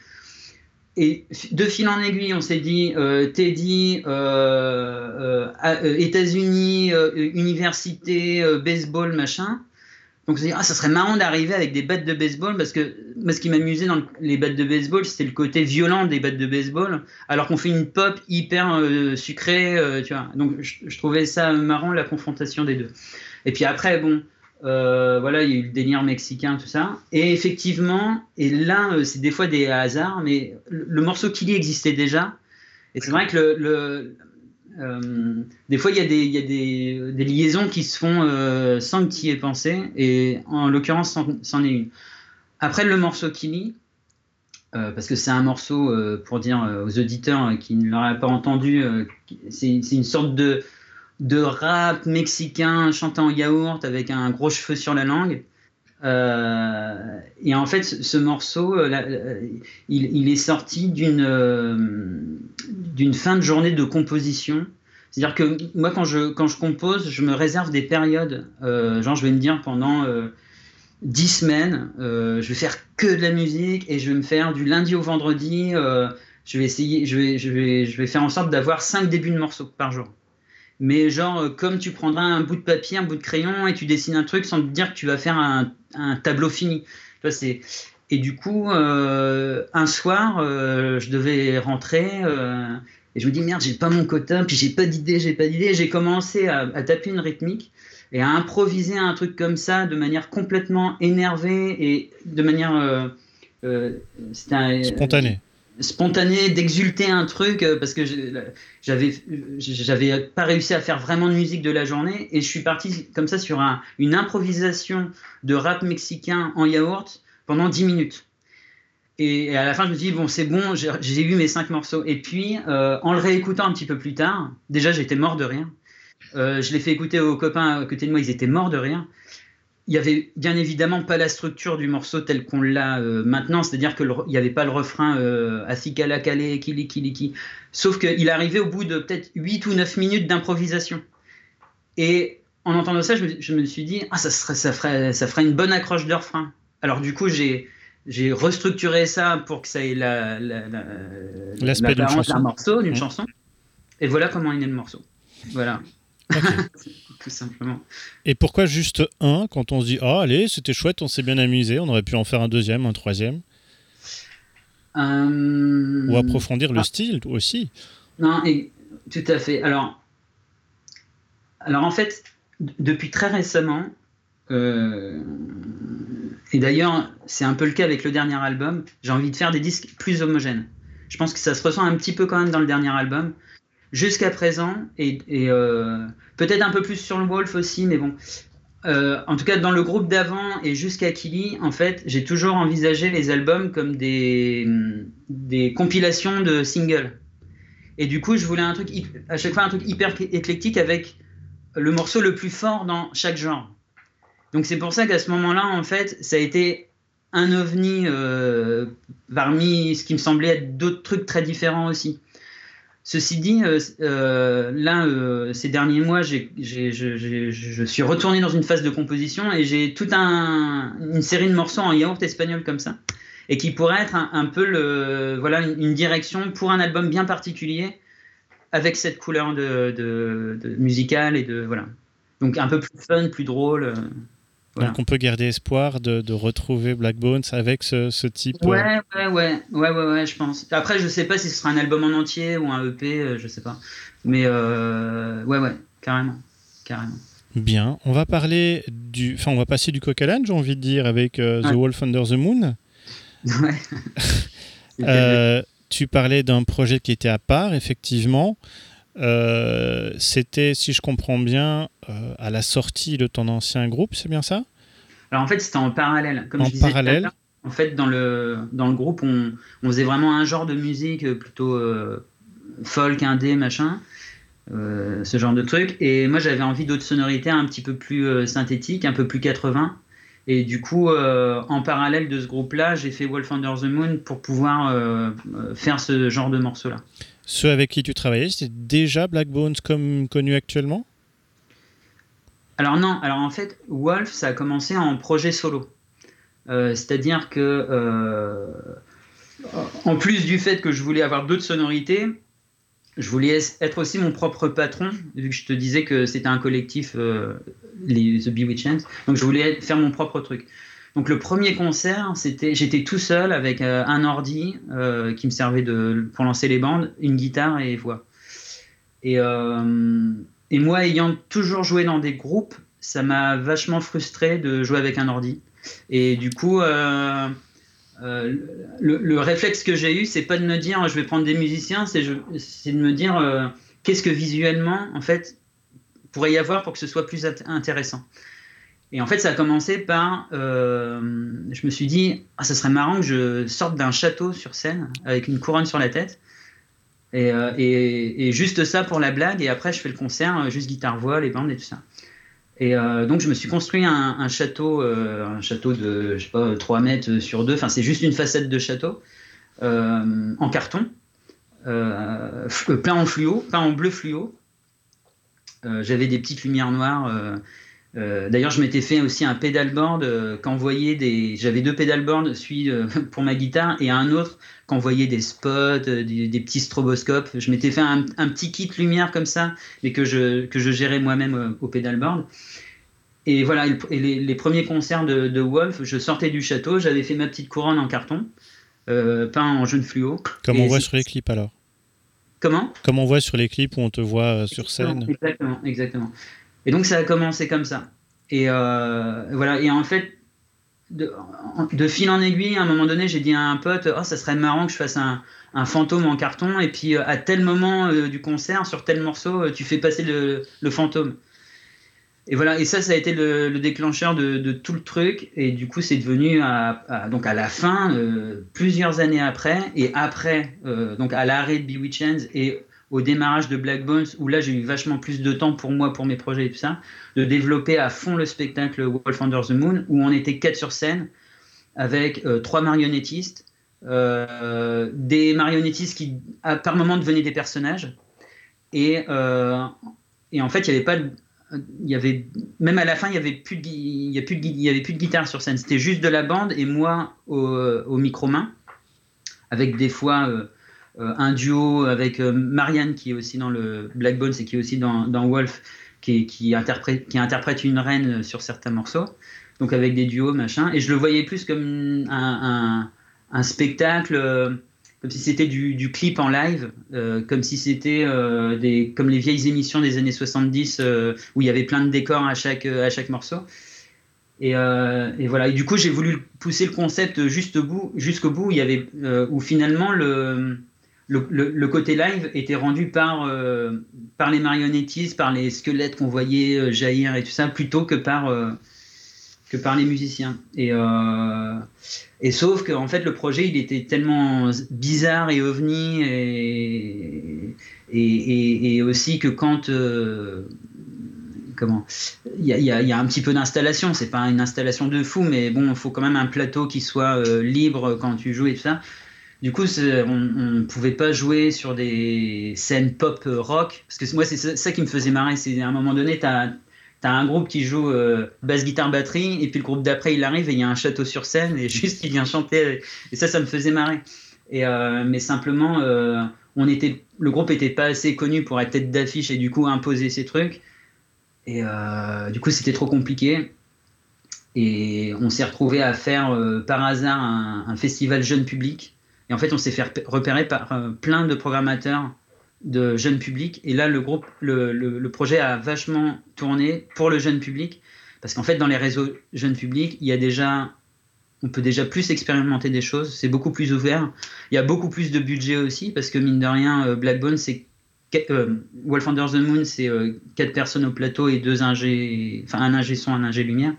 B: Et de fil en aiguille, on s'est dit euh, Teddy, euh, euh, États-Unis, université, baseball, machin. Donc ah ça serait marrant d'arriver avec des battes de baseball parce que moi ce qui m'amusait dans le- les battes de baseball c'était le côté violent des battes de baseball alors qu'on fait une pop hyper euh, sucrée, euh, tu vois. Donc je, trouvais ça marrant la confrontation des deux. Et puis après, bon, euh, voilà, il y a eu le délire mexicain, tout ça. Et effectivement, et là, c'est des fois des hasards, mais le, le morceau Kili existait déjà. Et c'est vrai que le- euh, des fois, il y a, des, liaisons qui se font euh, sans que tu y aies pensé. Et en l'occurrence, c'en est une. Après le morceau Kili, euh, parce que c'est un morceau, euh, pour dire aux auditeurs qui ne l'auraient pas entendu, qui- c'est c'est une sorte de, de rap mexicain chanté en yaourt avec un gros cheveu sur la langue. Euh, et en fait, ce, ce morceau, euh, il, est sorti d'une euh, d'une fin de journée de composition. C'est-à-dire que moi, quand je, quand je compose, je me réserve des périodes. Euh, genre, je vais me dire pendant euh, 10 semaines, je vais faire que de la musique et je vais me faire du lundi au vendredi. je vais essayer, je vais, je vais, je vais faire en sorte d'avoir 5 débuts de morceaux par jour. Mais genre, euh, comme tu prendras un bout de papier, un bout de crayon et tu dessines un truc sans te dire que tu vas faire un, tableau fini. Tu vois. Et du coup, euh, un soir, euh, je devais rentrer et je me dis merde, j'ai pas mon quota, puis j'ai pas d'idée, j'ai pas d'idée. J'ai commencé à, à taper une rythmique et à improviser un truc comme ça de manière complètement énervée et de manière. un-
C: Spontané.
B: d'exulter un truc euh, parce que j'avais j'avais pas réussi à faire vraiment de musique de la journée et je suis parti comme ça sur un- une improvisation de rap mexicain en yaourt pendant 10 minutes. Et, à la fin, je me dis, bon, c'est bon, j'ai eu mes cinq morceaux. Et puis, euh, en le réécoutant un petit peu plus tard, déjà, j'étais mort de. Euh, je l'ai fait écouter aux copains à côté de moi, ils étaient morts de rire. Il y avait bien évidemment pas la structure du morceau tel qu'on l'a euh, maintenant, c'est-à-dire qu'il n'y avait pas le refrain euh, Asikala Kale, Kili Kili Ki. Sauf qu'il arrivait au bout de peut-être 8 ou 9 minutes d'improvisation. Et en entendant ça, je me, je me suis dit, ah, ça, serait, ça, ferait, ça ferait une bonne accroche de refrain. Alors du coup, j'ai j'ai restructuré ça pour que ça ait la, la, la,
C: L'aspect d'une
B: l'apparence
C: chanson.
B: d'un morceau, d'une
C: Mmh.
B: chanson. Et voilà comment est né le morceau. Voilà. tout simplement.
C: Et pourquoi juste un quand on se dit Ah, allez, c'était chouette, on s'est bien amusé, on aurait pu en faire un deuxième, un troisième?
B: Euh,
C: Ou approfondir le
B: ah.
C: style aussi
B: Non, et, tout à fait. Alors, alors en fait, depuis très récemment, euh, et d'ailleurs, c'est un peu le cas avec le dernier album, j'ai envie de faire des disques plus homogènes. Je pense que ça se ressent un petit peu quand même dans le dernier album. jusqu'à présent, et, et, euh, peut-être un peu plus sur le Wolf aussi, mais bon. Euh, en tout cas, dans le groupe d'avant et jusqu'à Kili, en fait, j'ai toujours envisagé les albums comme des, compilations de singles. Et du coup, je voulais un truc, à chaque fois un truc hyper éclectique avec le morceau le plus fort dans chaque genre. Donc c'est pour ça qu'à ce moment-là, en fait, ça a été un ovni euh, parmi ce qui me semblait être d'autres trucs très différents aussi. Ceci dit, euh, euh, là, euh, ces derniers mois, je, suis retourné dans une phase de composition et j'ai toute un, une série de morceaux en yaourt espagnol comme ça, et qui pourrait être un, peu voilà, une, direction pour un album bien particulier, avec cette couleur de musicale et de voilà. Donc un peu plus fun, plus drôle. Voilà.
C: Donc on peut garder espoir de, de retrouver Black Bones avec ce, ce type. euh,
B: Ouais, ouais, ouais, ouais, ouais, ouais, je pense. Après, je sais pas si ce sera un album en entier ou un EP, euh, je sais pas. Mais euh, ouais, ouais, carrément, carrément.
C: Bien. On va parler du. Enfin, on va passer du coq à l'âne, j'ai envie de dire, avec euh, The. Wolf Under the Moon.
B: Ouais.
C: Euh, tu parlais d'un projet qui était à part, effectivement. Euh, C'était, si je comprends bien, euh, à la sortie de ton ancien groupe, c'est bien ça?
B: Alors en fait, c'était en parallèle. Comme
C: En
B: je disais
C: parallèle.
B: En fait, dans le, dans le groupe, on, on faisait vraiment un genre de musique euh, plutôt euh, folk, indé, machin. ce genre de truc. Et moi, j'avais envie d'autres sonorités un petit peu plus synthétiques, un peu plus 80. Et du coup, en parallèle de ce groupe-là, j'ai fait Wolf Under the Moon pour pouvoir faire ce genre de morceau-là.
C: Ceux avec qui tu travaillais, c'était déjà Black Bones comme connu actuellement?
B: Alors non, alors en fait, Wolf, ça a commencé en projet solo. Euh, C'est-à-dire que, euh, en plus du fait que je voulais avoir d'autres sonorités, je voulais être aussi mon propre patron, vu que je te disais que c'était un collectif, euh, les The Bewitchers. Donc je voulais faire mon propre truc. Donc le premier concert, c'était, j'étais tout seul avec euh, un ordi euh, qui me servait de, pour lancer les bandes, une guitare et voix. Et, euh, et moi, ayant toujours joué dans des groupes, ça m'a vachement frustré de jouer avec un ordi. Et du coup, le, le réflexe que j'ai eu, c'est pas de me dire je vais prendre des musiciens, c'est de me dire qu'est-ce que visuellement, en fait, pourrait y avoir pour que ce soit plus int- intéressant. Et en fait, ça a commencé par, euh, je me suis dit, ah, ça serait marrant que je sorte d'un château sur scène avec une couronne sur la tête. Et, euh, juste ça pour la blague, et après je fais le concert, euh, juste guitare-voix, les bandes et tout ça. Et donc je me suis construit un, un château, un château de, je sais pas, 3 mètres sur 2, enfin c'est juste une facette de château, en carton, plein en fluo, peint en bleu fluo. J'avais des petites lumières noires. Euh, D'ailleurs, je m'étais fait aussi un pedalboard euh, qu'envoyait des. J'avais deux pedalboards, celui euh, pour ma guitare et un autre qu'envoyait des spots, euh, des, des petits stroboscopes. Je m'étais fait un, un petit kit lumière comme ça, mais que je, que je gérais moi-même au pedalboard. Et voilà, et le- et les, les premiers concerts de, de Wolf, je sortais du château, j'avais fait ma petite couronne en carton, peint en jaune fluo.
C: Comme on voit sur les clips alors
B: Comment?
C: Comme on voit sur les clips où on te voit sur scène
B: Exactement, exactement. Et donc ça a commencé comme ça. Et euh, voilà. Et en fait, de, fil en aiguille, à un moment donné, j'ai dit à un pote, oh, ça serait marrant que je fasse un, fantôme en carton. Et puis euh, à tel moment euh, du concert, sur tel morceau, tu fais passer le, fantôme. Et voilà. Et ça, ça a été le, le déclencheur de, tout le truc. Et du coup, c'est devenu à, donc à la fin, plusieurs années après, et après, donc à l'arrêt de Bewitchends et au démarrage de Black Bones, où là j'ai eu vachement plus de temps pour moi, pour mes projets et tout ça, de développer à fond le spectacle Wolf Under the Moon, où on était quatre sur scène, avec euh, trois marionnettistes, euh, des marionnettistes qui par moments devenaient des personnages, et, euh, et en fait il y avait pas de- il y avait même à la fin il y avait plus de avait plus de guitare sur scène. C'était juste de la bande et moi au, micro main avec des fois un duo avec euh, Marianne qui est aussi dans le Black Bones et qui est aussi dans, Wolf qui, qui, interprète, une reine sur certains morceaux donc avec des duos machin et je le voyais plus comme un, spectacle euh, comme si c'était du, clip en live euh, comme si c'était euh, des comme les vieilles émissions des années 70 euh, où il y avait plein de décors à chaque, à chaque morceau et, euh, voilà. Et du coup, j'ai voulu pousser le concept juste au bout, jusqu'au bout. Il y avait, euh, où finalement le le, côté live était rendu par, euh, par les marionnettistes, par les squelettes qu'on voyait euh, jaillir et tout ça, plutôt que par, euh, que par les musiciens. Et, sauf que en fait, le projet, il était tellement bizarre et ovni, et, et, aussi que quand. comment il y, y a- un petit peu d'installation, c'est pas une installation de fou, mais bon, il faut quand même un plateau qui soit libre quand tu joues et tout ça. Du coup, on ne pouvait pas jouer sur des scènes pop euh, rock, parce que moi, c'est ça, qui me faisait marrer. C'est à un moment donné, tu as, un groupe qui joue euh, basse, guitare, batterie, et puis le groupe d'après, il arrive et il y a un château sur scène, et juste il vient chanter. Et ça, ça me faisait marrer. Euh, mais simplement, le groupe n'était pas assez connu pour être tête d'affiche et du coup imposer ces trucs. Et du coup, c'était trop compliqué. Et on s'est retrouvé à faire par hasard un festival jeune public. Et en fait, on s'est fait repé- repérer par euh, plein de programmateurs de jeunes publics. Et là, le groupe, le, projet a vachement tourné pour le jeune public. Parce qu'en fait, dans les réseaux jeunes publics, il y a déjà, on peut déjà plus expérimenter des choses. C'est beaucoup plus ouvert. Il y a beaucoup plus de budget aussi. Parce que mine de rien, euh, Blackbone, c'est euh, Wolf Under the Moon, c'est quatre personnes au plateau et deux ingés, enfin un ingé son, un ingé lumière.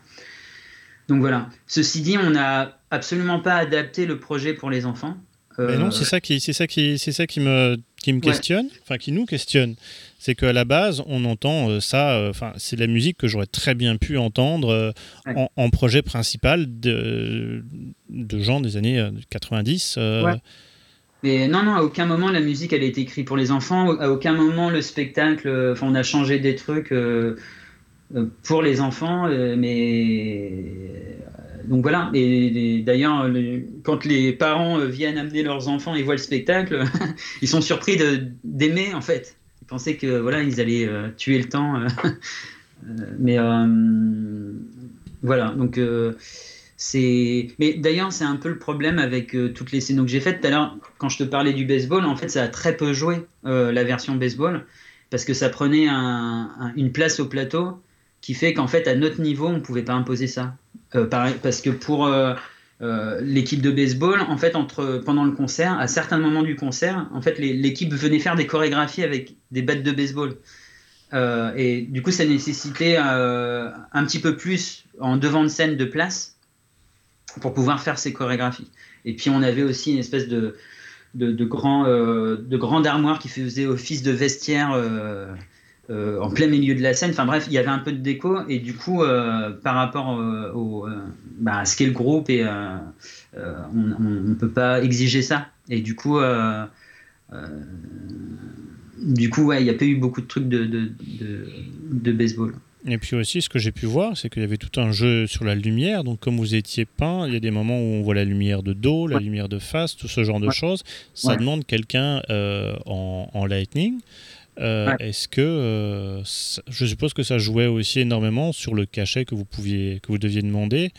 B: Donc voilà. Ceci dit, on n'a absolument pas adapté le projet pour les enfants.
C: Mais
B: Euh,
C: non, c'est ça qui, c'est ça qui, c'est ça qui me, qui me questionne, enfin qui nous questionne. C'est qu'à la base, on entend euh, ça. euh, Enfin, c'est de la musique que j'aurais très bien pu entendre
B: Ouais.
C: en, en projet principal de, de gens des années euh, 90. euh,
B: Ouais. Mais non, non, à aucun moment la musique elle a été écrite pour les enfants. À aucun moment le spectacle, enfin, on a changé des trucs euh, pour les enfants. mais donc voilà. Et, d'ailleurs, le- quand les parents euh, viennent amener leurs enfants et voient le spectacle, ils sont surpris d'aimer en fait. Ils pensaient que voilà, ils allaient euh, tuer le temps. euh. Mais voilà, donc. c'est mais d'ailleurs c'est un peu le problème avec toutes les scénos que j'ai faites tout à l'heure quand je te parlais du baseball en fait ça a très peu joué la version baseball parce que ça prenait un- un- une place au plateau qui fait qu'en fait à notre niveau on pouvait pas imposer ça Euh, pareil, parce que pour euh, euh, l'équipe de baseball en fait entre pendant le concert à certains moments du concert en fait l'équipe venait faire des chorégraphies avec des battes de baseball Euh, et du coup ça nécessitait euh, un petit peu plus en devant de scène de place pour pouvoir faire ces chorégraphies. Et puis on avait aussi une espèce de, de, de grand, euh, de grande armoire qui faisait office de vestiaire euh, en plein milieu de la scène. Enfin bref, il y avait un peu de déco et du coup, euh, par rapport euh, au, euh, bah, à ce qu'est le groupe, et, euh, euh, on ne peut pas exiger ça. Et du coup, euh, euh, du coup, ouais, il n'y a pas eu beaucoup de trucs de, de, de, de baseball.
C: Et puis aussi, ce que j'ai pu voir, c'est qu'il y avait tout un jeu sur la lumière. Donc, comme vous étiez peint, il y a des moments où on voit la lumière de dos, la
B: Ouais.
C: lumière de face, tout ce genre de
B: Ouais.
C: choses. Ça
B: Ouais.
C: demande quelqu'un euh, en, en lightning. Euh,
B: Ouais.
C: Est-ce que euh, ça- je suppose que ça jouait aussi énormément sur le cachet que vous pouviez, que vous deviez demander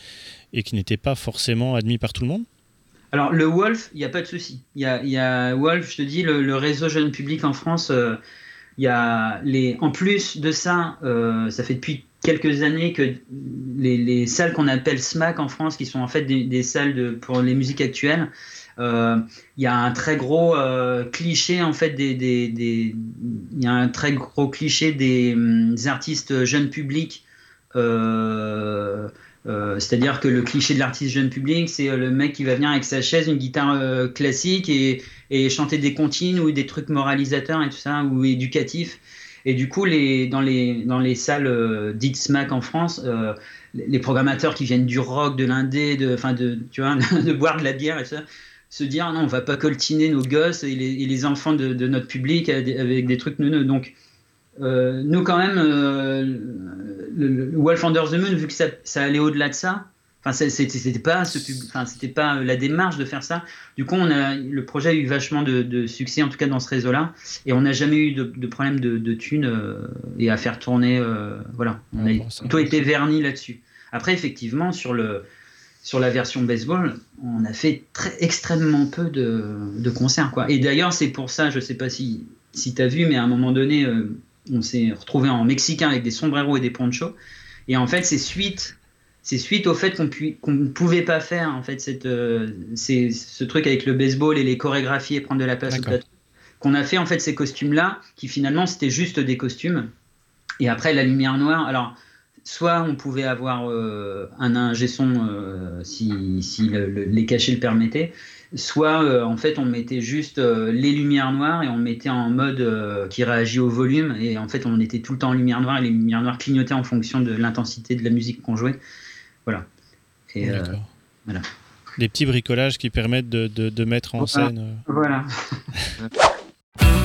C: et qui n'était pas forcément admis par tout le monde?
B: Alors, le Wolf, il n'y a pas de souci. Il y a, il y a Wolf, je te dis, le, le réseau jeune public en France, euh, il y a les, en plus de ça, euh, ça fait depuis quelques années que les, les salles qu'on appelle SMAC en France, qui sont en fait des, des salles de, pour les musiques actuelles, euh, il y a un très gros cliché en fait des, des, y a un très gros cliché des, artistes jeunes publics euh, euh, C'est-à-dire que le cliché de l'artiste jeune public, c'est euh, le mec qui va venir avec sa chaise, une guitare classique et, chanter des comptines ou des trucs moralisateurs et tout ça, ou éducatifs. Et du coup, les, dans, les, dans les salles dites SMAC en France, les programmateurs qui viennent du rock, de l'indé, de, de, de boire de la bière et tout ça, se dire non, on va pas coltiner nos gosses et les, et les enfants de, de notre public avec des, trucs neuneux. Donc, euh, nous, quand même, euh, le, le Wolf Under the Moon, vu que ça, ça allait au-delà de ça, enfin, c'était pas, ce pub- enfin, pas la démarche de faire ça. Du coup, on a, le projet a eu vachement de, de succès, en tout cas dans ce réseau-là, et on n'a jamais eu de, de problème de, de thunes euh, et à faire tourner. euh, voilà, on a
C: bon,
B: plutôt été vernis là-dessus. Après, effectivement, sur le sur la version baseball, on a fait très, extrêmement peu de, de concerts. Quoi. Et d'ailleurs, c'est pour ça, je sais pas si, si tu as vu, mais à un moment donné, euh, on s'est retrouvé en mexicain avec des sombreros et des ponchos. Et en fait, c'est suite, c'est suite au fait qu'on ne pouvait pas faire en fait cette, euh, ce truc avec le baseball et les chorégraphies et prendre de la place au plateau. qu'on a fait en fait ces costumes-là, qui finalement c'était juste des costumes. Et après la lumière noire, alors soit on pouvait avoir euh, un ingé son euh, si, si le- le- les cachets le permettaient, soit euh, en fait on mettait juste euh, les lumières noires et on mettait en mode euh, qui réagit au volume et en fait on était tout le temps en lumière noire et les lumières noires clignotaient en fonction de l'intensité de la musique qu'on jouait. Voilà. Et, euh,
C: D'accord.
B: voilà.
C: Des petits bricolages qui permettent de, de- de mettre en
B: Voilà.
C: scène.
B: voilà.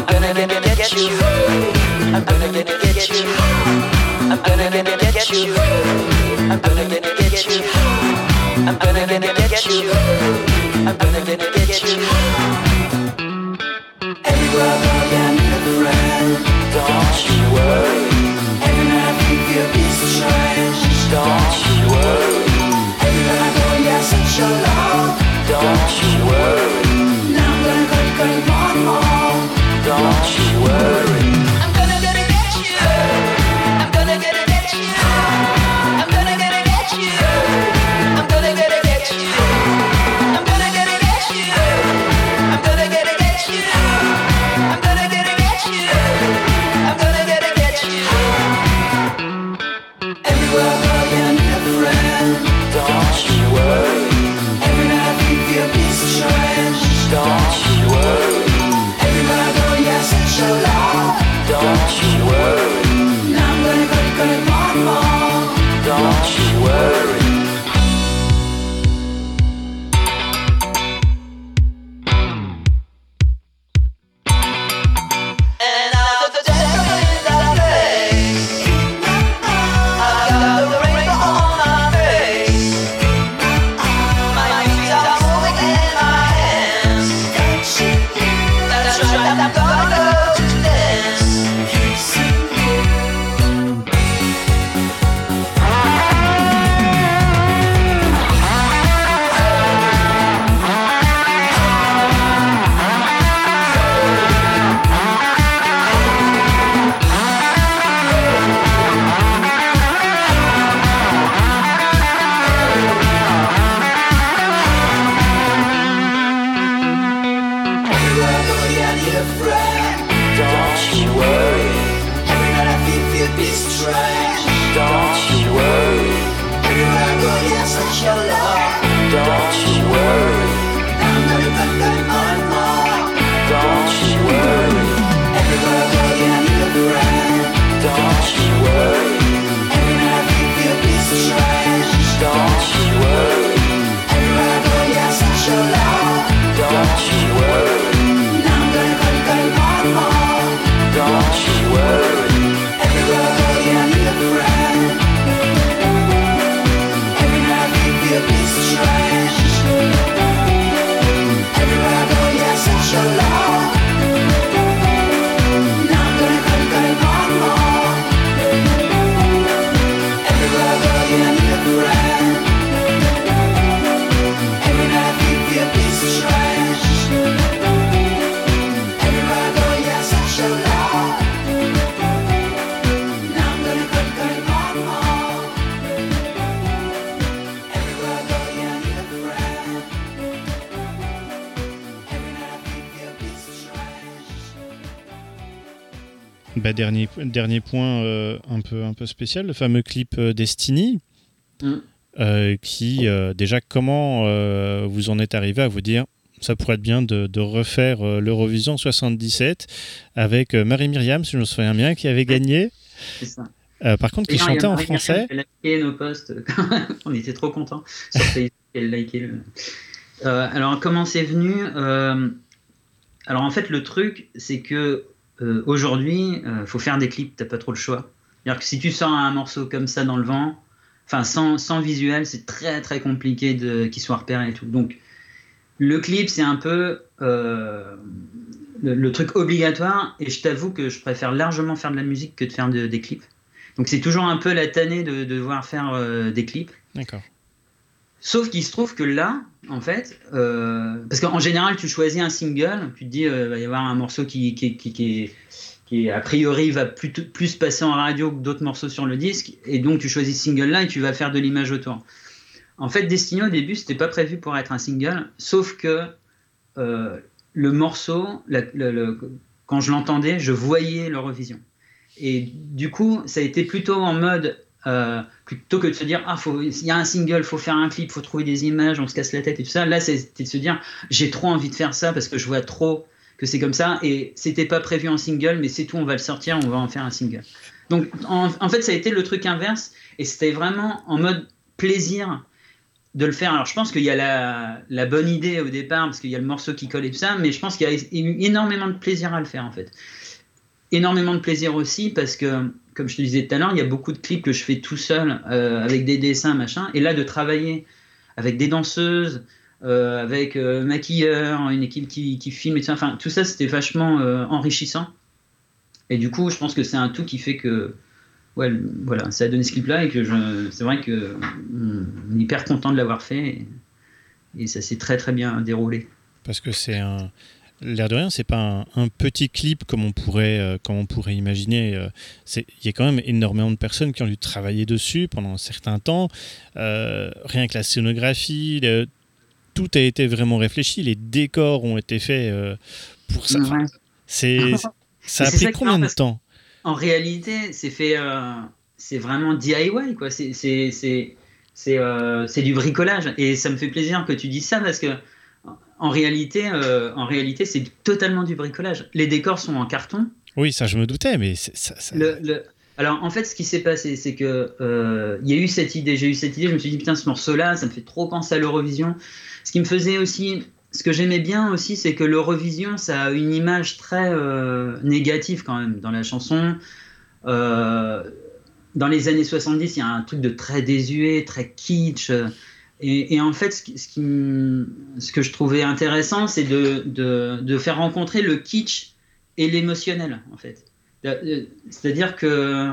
A: I'm gonna get get you. I'm gonna get you. I'm gonna get you. I'm gonna get you. I'm gonna get you. I'm gonna get you. Everywhere I go, yeah, a friend. Don't you worry. Every night I think you'll be so strange. Don't you worry. Everywhere I go, oh, yeah, such a love. Don't you worry. Now I'm gonna go, gonna want more. Don't you worry.
C: Bah, dernier, dernier point euh, un, peu, un peu spécial, le fameux clip euh, Destiny.
B: Mm.
C: euh, qui, euh, déjà, comment vous en êtes arrivé à vous dire ça pourrait être bien de, de refaire l'Eurovision 77 avec Marie-Myriam, si je me souviens bien, qui avait gagné.
B: C'est ça.
C: Par contre, qui chantait en français.
B: liké nos posts. On était trop contents sur Facebook. Elle liké le... Alors, comment c'est venu Alors, en fait, le truc, c'est que euh, aujourd'hui, euh, faut faire des clips. T'as pas trop le choix. C'est-à-dire que si tu sors un morceau comme ça dans le vent, enfin sans, sans visuel, c'est très très compliqué de qu'il soit repéré et tout. Donc, le clip, c'est un peu euh, le, truc obligatoire. Et je t'avoue que je préfère largement faire de la musique que de faire de- des clips. Donc c'est toujours un peu la tannée de, de devoir faire euh, des clips.
C: D'accord.
B: Sauf qu'il se trouve que là, en fait, euh, parce qu'en général, tu choisis un single, tu te dis, euh, il va y avoir un morceau qui, qui, qui, qui est, qui, a priori, va plus, plus passer en radio que d'autres morceaux sur le disque, et donc tu choisis ce single-là et tu vas faire de l'image autour. En fait, Destiny, au début, c'était pas prévu pour être un single, sauf que euh, le morceau, quand je l'entendais, je voyais l'Eurovision. Et du coup, ça a été plutôt en mode, euh, plutôt que de se dire, ah, il y a un single, faut faire un clip, faut trouver des images, on se casse la tête et tout ça. Là, c'était de se dire, j'ai trop envie de faire ça parce que je vois trop que c'est comme ça. Et c'était pas prévu en single, mais c'est tout, on va le sortir, on va en faire un single. Donc, en, fait, ça a été le truc inverse. Et c'était vraiment en mode plaisir de le faire. Alors, je pense qu'il y a la bonne idée au départ, parce qu'il y a le morceau qui colle et tout ça, mais je pense qu'il y a eu énormément de plaisir à le faire, en fait. Énormément de plaisir aussi, parce que, comme je te disais tout à l'heure, il y a beaucoup de clips que je fais tout seul, euh, avec des dessins, machin. Et là, de travailler avec des danseuses, euh, avec euh, maquilleurs, une équipe qui, filme et tout ça, enfin, tout ça, c'était vachement euh, enrichissant. Et du coup, je pense que c'est un tout qui fait que, voilà, ça a donné ce clip-là et que c'est vrai que on est hyper content de l'avoir fait et, et ça s'est très très bien déroulé.
C: Parce que c'est un. L'air de rien, c'est pas un, un petit clip comme on pourrait, euh, comme on pourrait imaginer. euh, Il y a quand même énormément de personnes qui ont dû travailler dessus pendant un certain temps. Euh, rien que la scénographie, le- tout a été vraiment réfléchi. Les décors ont été faits pour ça. Enfin,
B: Ouais.
C: c'est, ça a pris combien de temps?
B: En réalité, c'est fait, c'est vraiment DIY quoi. C'est c'est c'est c'est c'est du bricolage et ça me fait plaisir que tu dises ça parce que en réalité, euh, en réalité, c'est totalement du bricolage. Les décors sont en carton.
C: Oui, ça je me doutais, mais ça, ça-
B: Le- le- Alors en fait, ce qui s'est passé, c'est que euh, il y a eu cette idée. J'ai eu cette idée. Je me suis dit putain, ce morceau-là, ça me fait trop penser à l'Eurovision. Ce qui me faisait aussi, ce que j'aimais bien aussi, c'est que l'Eurovision, ça a une image très euh, négative quand même dans la chanson. Dans les années 70, il y a un truc de très désuet, très kitsch. Et, en fait, ce, que je trouvais intéressant, c'est de, faire rencontrer le kitsch et l'émotionnel, en fait. Euh, C'est-à-dire que,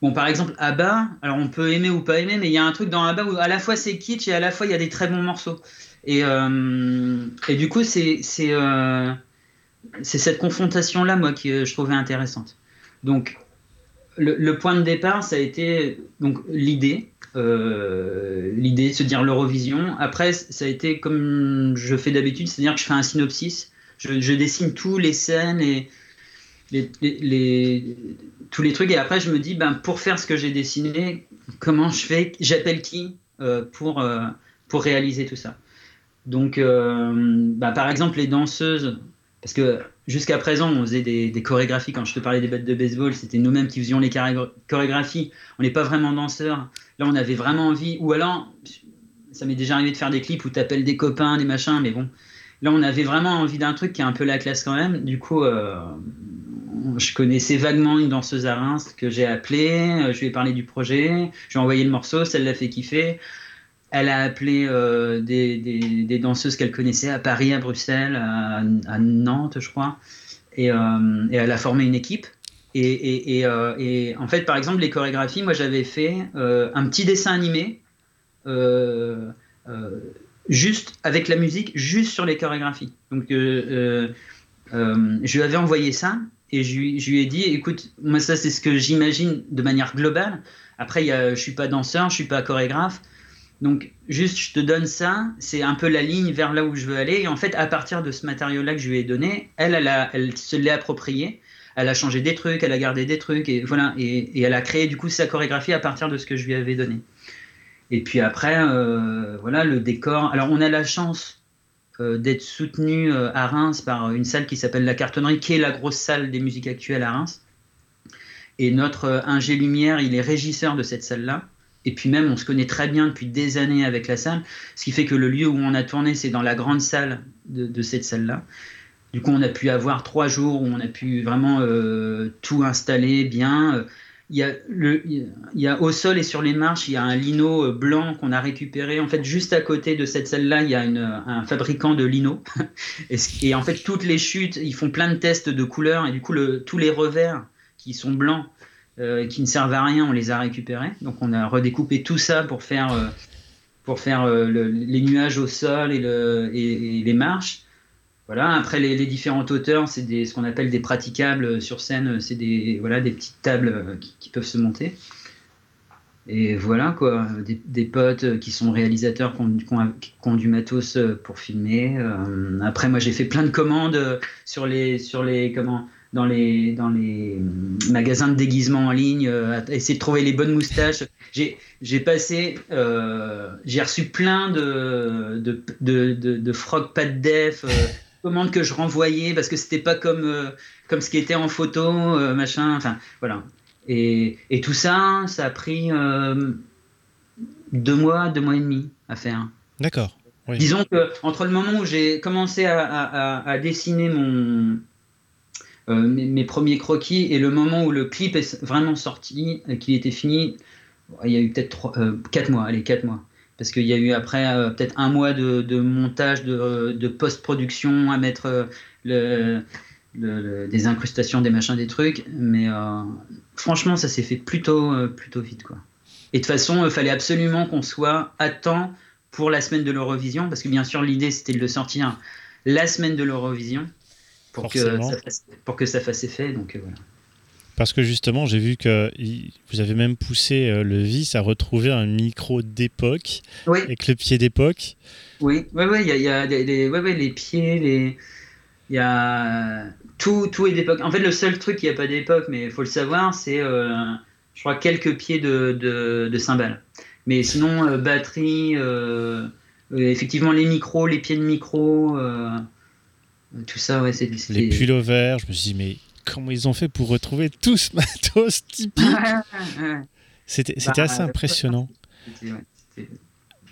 B: bon, par exemple, ABBA, alors on peut aimer ou pas aimer, mais il y a un truc dans ABBA où à la fois c'est kitsch et à la fois il y a des très bons morceaux. Et, euh, du coup, c'est euh, cette confrontation-là, moi, que je trouvais intéressante. Donc, le, le point de départ, ça a été l'idée, euh, l'idée se dire l'Eurovision. Après, ça a été comme je fais d'habitude, c'est-à-dire que je fais un synopsis, je, dessine tous les scènes et tous les trucs, et après je me dis, ben, pour faire ce que j'ai dessiné, comment je fais, j'appelle qui euh, pour, euh, pour réaliser tout ça? Donc, euh, bah, par exemple, les danseuses, parce que jusqu'à présent, on faisait des, chorégraphies. Quand je te parlais des bêtes de baseball, c'était nous-mêmes qui faisions les chorégra- chorégraphies. On n'est pas vraiment danseurs. Là, on avait vraiment envie. Ou alors, ça m'est déjà arrivé de faire des clips où tu appelles des copains, des machins, mais bon. Là, on avait vraiment envie d'un truc qui est un peu la classe quand même. Du coup, euh, je connaissais vaguement une danseuse à Reims que j'ai appelée. euh, Je lui ai parlé du projet. Je lui ai envoyé le morceau. Ça l'a fait kiffer. Elle a appelé euh, des, danseuses qu'elle connaissait à Paris, à Bruxelles, à, Nantes, je crois. Et elle a formé une équipe. Euh, et en fait, par exemple, les chorégraphies, moi j'avais fait euh, un petit dessin animé, euh, juste avec la musique, juste sur les chorégraphies. Donc je lui avais envoyé ça et je lui, ai dit écoute, moi ça c'est ce que j'imagine de manière globale. Après, je suis pas danseur, je suis pas chorégraphe. Donc, juste, je te donne ça, c'est un peu la ligne vers là où je veux aller. Et en fait, à partir de ce matériau-là que je lui ai donné, elle, elle, elle se l'est approprié. Elle a changé des trucs, elle a gardé des trucs, et voilà. Et, elle a créé du coup sa chorégraphie à partir de ce que je lui avais donné. Et puis après, euh, voilà, le décor. Alors, on a la chance euh, d'être soutenu euh, à Reims par une salle qui s'appelle La Cartonnerie, qui est la grosse salle des musiques actuelles à Reims. Et notre ingé lumière, il est régisseur de cette salle-là. Et puis même, on se connaît très bien depuis des années avec la salle, ce qui fait que le lieu où on a tourné, c'est dans la grande salle de cette salle-là. Du coup, on a pu avoir trois jours où on a pu vraiment euh, tout installer bien. Il y, a au sol et sur les marches, il y a un lino euh, blanc qu'on a récupéré. En fait, juste à côté de cette salle-là, il y a un fabricant de lino. et, en fait, toutes les chutes, ils font plein de tests de couleurs. Et du coup, tous les revers qui sont blancs, euh, qui ne servent à rien, on les a récupérés. Donc, on a redécoupé tout ça pour faire, euh, les nuages au sol et les marches. Voilà. Après, les, les différentes hauteurs, c'est ce qu'on appelle des praticables sur scène. C'est des, voilà, des petites tables euh, qui, qui peuvent se monter. Et voilà, quoi. Des, des potes qui sont réalisateurs, qui ont, qui ont- du matos euh, pour filmer. Euh, après, moi, j'ai fait plein de commandes euh, sur les, sur les, comment, dans les, dans les euh, magasins de déguisement en ligne, euh, à essayer de trouver les bonnes moustaches. J'ai, j'ai passé, euh, j'ai reçu plein de, de, de, de, de frogs pas de def, euh, commandes que je renvoyais parce que c'était pas comme, euh, comme ce qui était en photo, euh, machin. Enfin, voilà. Et, et tout ça, ça a pris euh, deux mois, deux mois et demi à faire.
C: D'accord. Oui.
B: Disons que entre le moment où j'ai commencé à, à- dessiner mon, mes, mes premiers croquis et le moment où le clip est vraiment sorti et qu'il était fini, il y a eu peut-être quatre mois, allez, quatre mois. Parce qu'il y a eu après euh, peut-être un mois de, de montage, de, de post-production à mettre euh, le, le- le- des incrustations, des machins, des trucs. Mais euh, franchement, ça s'est fait plutôt, euh, plutôt vite. Quoi. Et de toute façon, il fallait absolument qu'on soit à temps pour la semaine de l'Eurovision, parce que bien sûr, l'idée c'était de le sortir la semaine de l'Eurovision pour que, ça fasse, pour que ça fasse effet. Donc euh, voilà.
C: Parce que justement, j'ai vu que vous avez même poussé euh, le vice à retrouver un micro d'époque,
B: Oui,
C: avec le pied d'époque.
B: oui, oui, oui, il y a, y a des- des- ouais, ouais, les pieds, les. Il y a tout, tout est d'époque. En fait, le seul truc qui n'y a pas d'époque, mais il faut le savoir, c'est, euh, je crois, quelques pieds de, de, de cymbales. Mais sinon, euh, batterie, euh, effectivement, les micros, les pieds de micro, tout ça, ouais, c'est
C: les pullovers. Je me suis dit, mais comment ils ont fait pour retrouver tout ce matos typique. C'était
B: Bah,
C: assez impressionnant.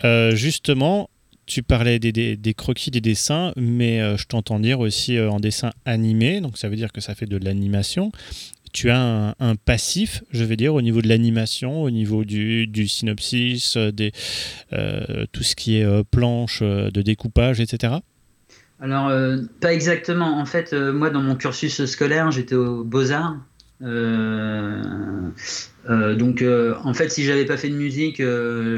C: Euh, justement, tu parlais des, des- des croquis, des dessins, mais euh, je t'entends dire aussi euh, en dessin animé, donc ça veut dire que ça fait de l'animation. Tu as un, un passif, je vais dire, au niveau de l'animation, au niveau du, du synopsis, des, tout ce qui est planche de découpage, etc.
B: Alors, euh, pas exactement. En fait, euh, moi, dans mon cursus scolaire, j'étais aux Beaux-Arts. Euh, donc, en fait, si j'avais pas fait de musique,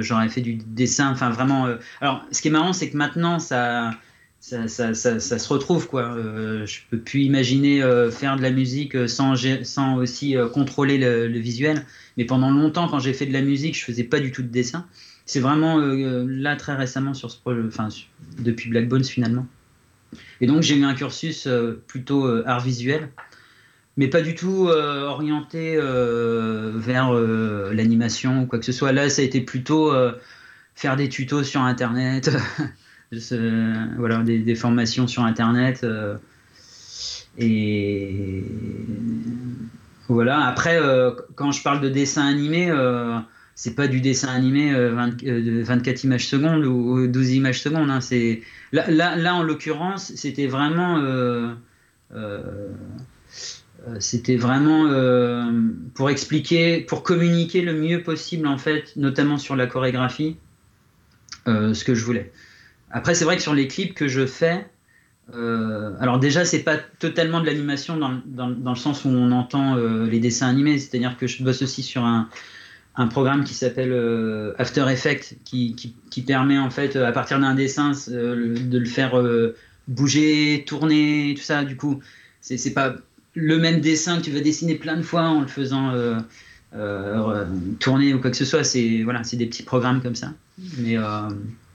B: j'aurais fait du dessin. Enfin, vraiment. Alors, ce qui est marrant, c'est que maintenant, ça, ça, ça, se retrouve, quoi. Euh, je peux plus imaginer faire de la musique sans, sans aussi contrôler le, visuel. Mais pendant longtemps, quand j'ai fait de la musique, je faisais pas du tout de dessin. C'est vraiment là, très récemment, sur ce projet, enfin, depuis Black Bones, finalement. Et donc j'ai eu un cursus euh, plutôt euh, art visuel, mais pas du tout euh, orienté vers l'animation ou quoi que ce soit. Là, ça a été plutôt faire des tutos sur Internet, voilà, des, formations sur Internet. et voilà. Après, quand je parle de dessin animé, c'est pas du dessin animé euh, 20 euh, 24 images secondes ou 12 images secondes. hein, Là, là, là, en l'occurrence, c'était vraiment, euh, euh, euh, c'était vraiment euh, pour expliquer, pour communiquer le mieux possible en fait, notamment sur la chorégraphie, euh, ce que je voulais. Après, c'est vrai que sur les clips que je fais, euh, alors déjà, c'est pas totalement de l'animation dans, dans- le sens où on entend euh, les dessins animés, c'est-à-dire que je bosse aussi sur un, un programme qui s'appelle euh, After Effects, qui, qui, qui permet en fait, à partir d'un dessin, euh, de le faire euh, bouger, tourner, tout ça. Du coup, c'est pas le même dessin que tu vas dessiner plein de fois en le faisant euh, euh, tourner ou quoi que ce soit. C'est voilà, c'est des petits programmes comme ça. Mais euh,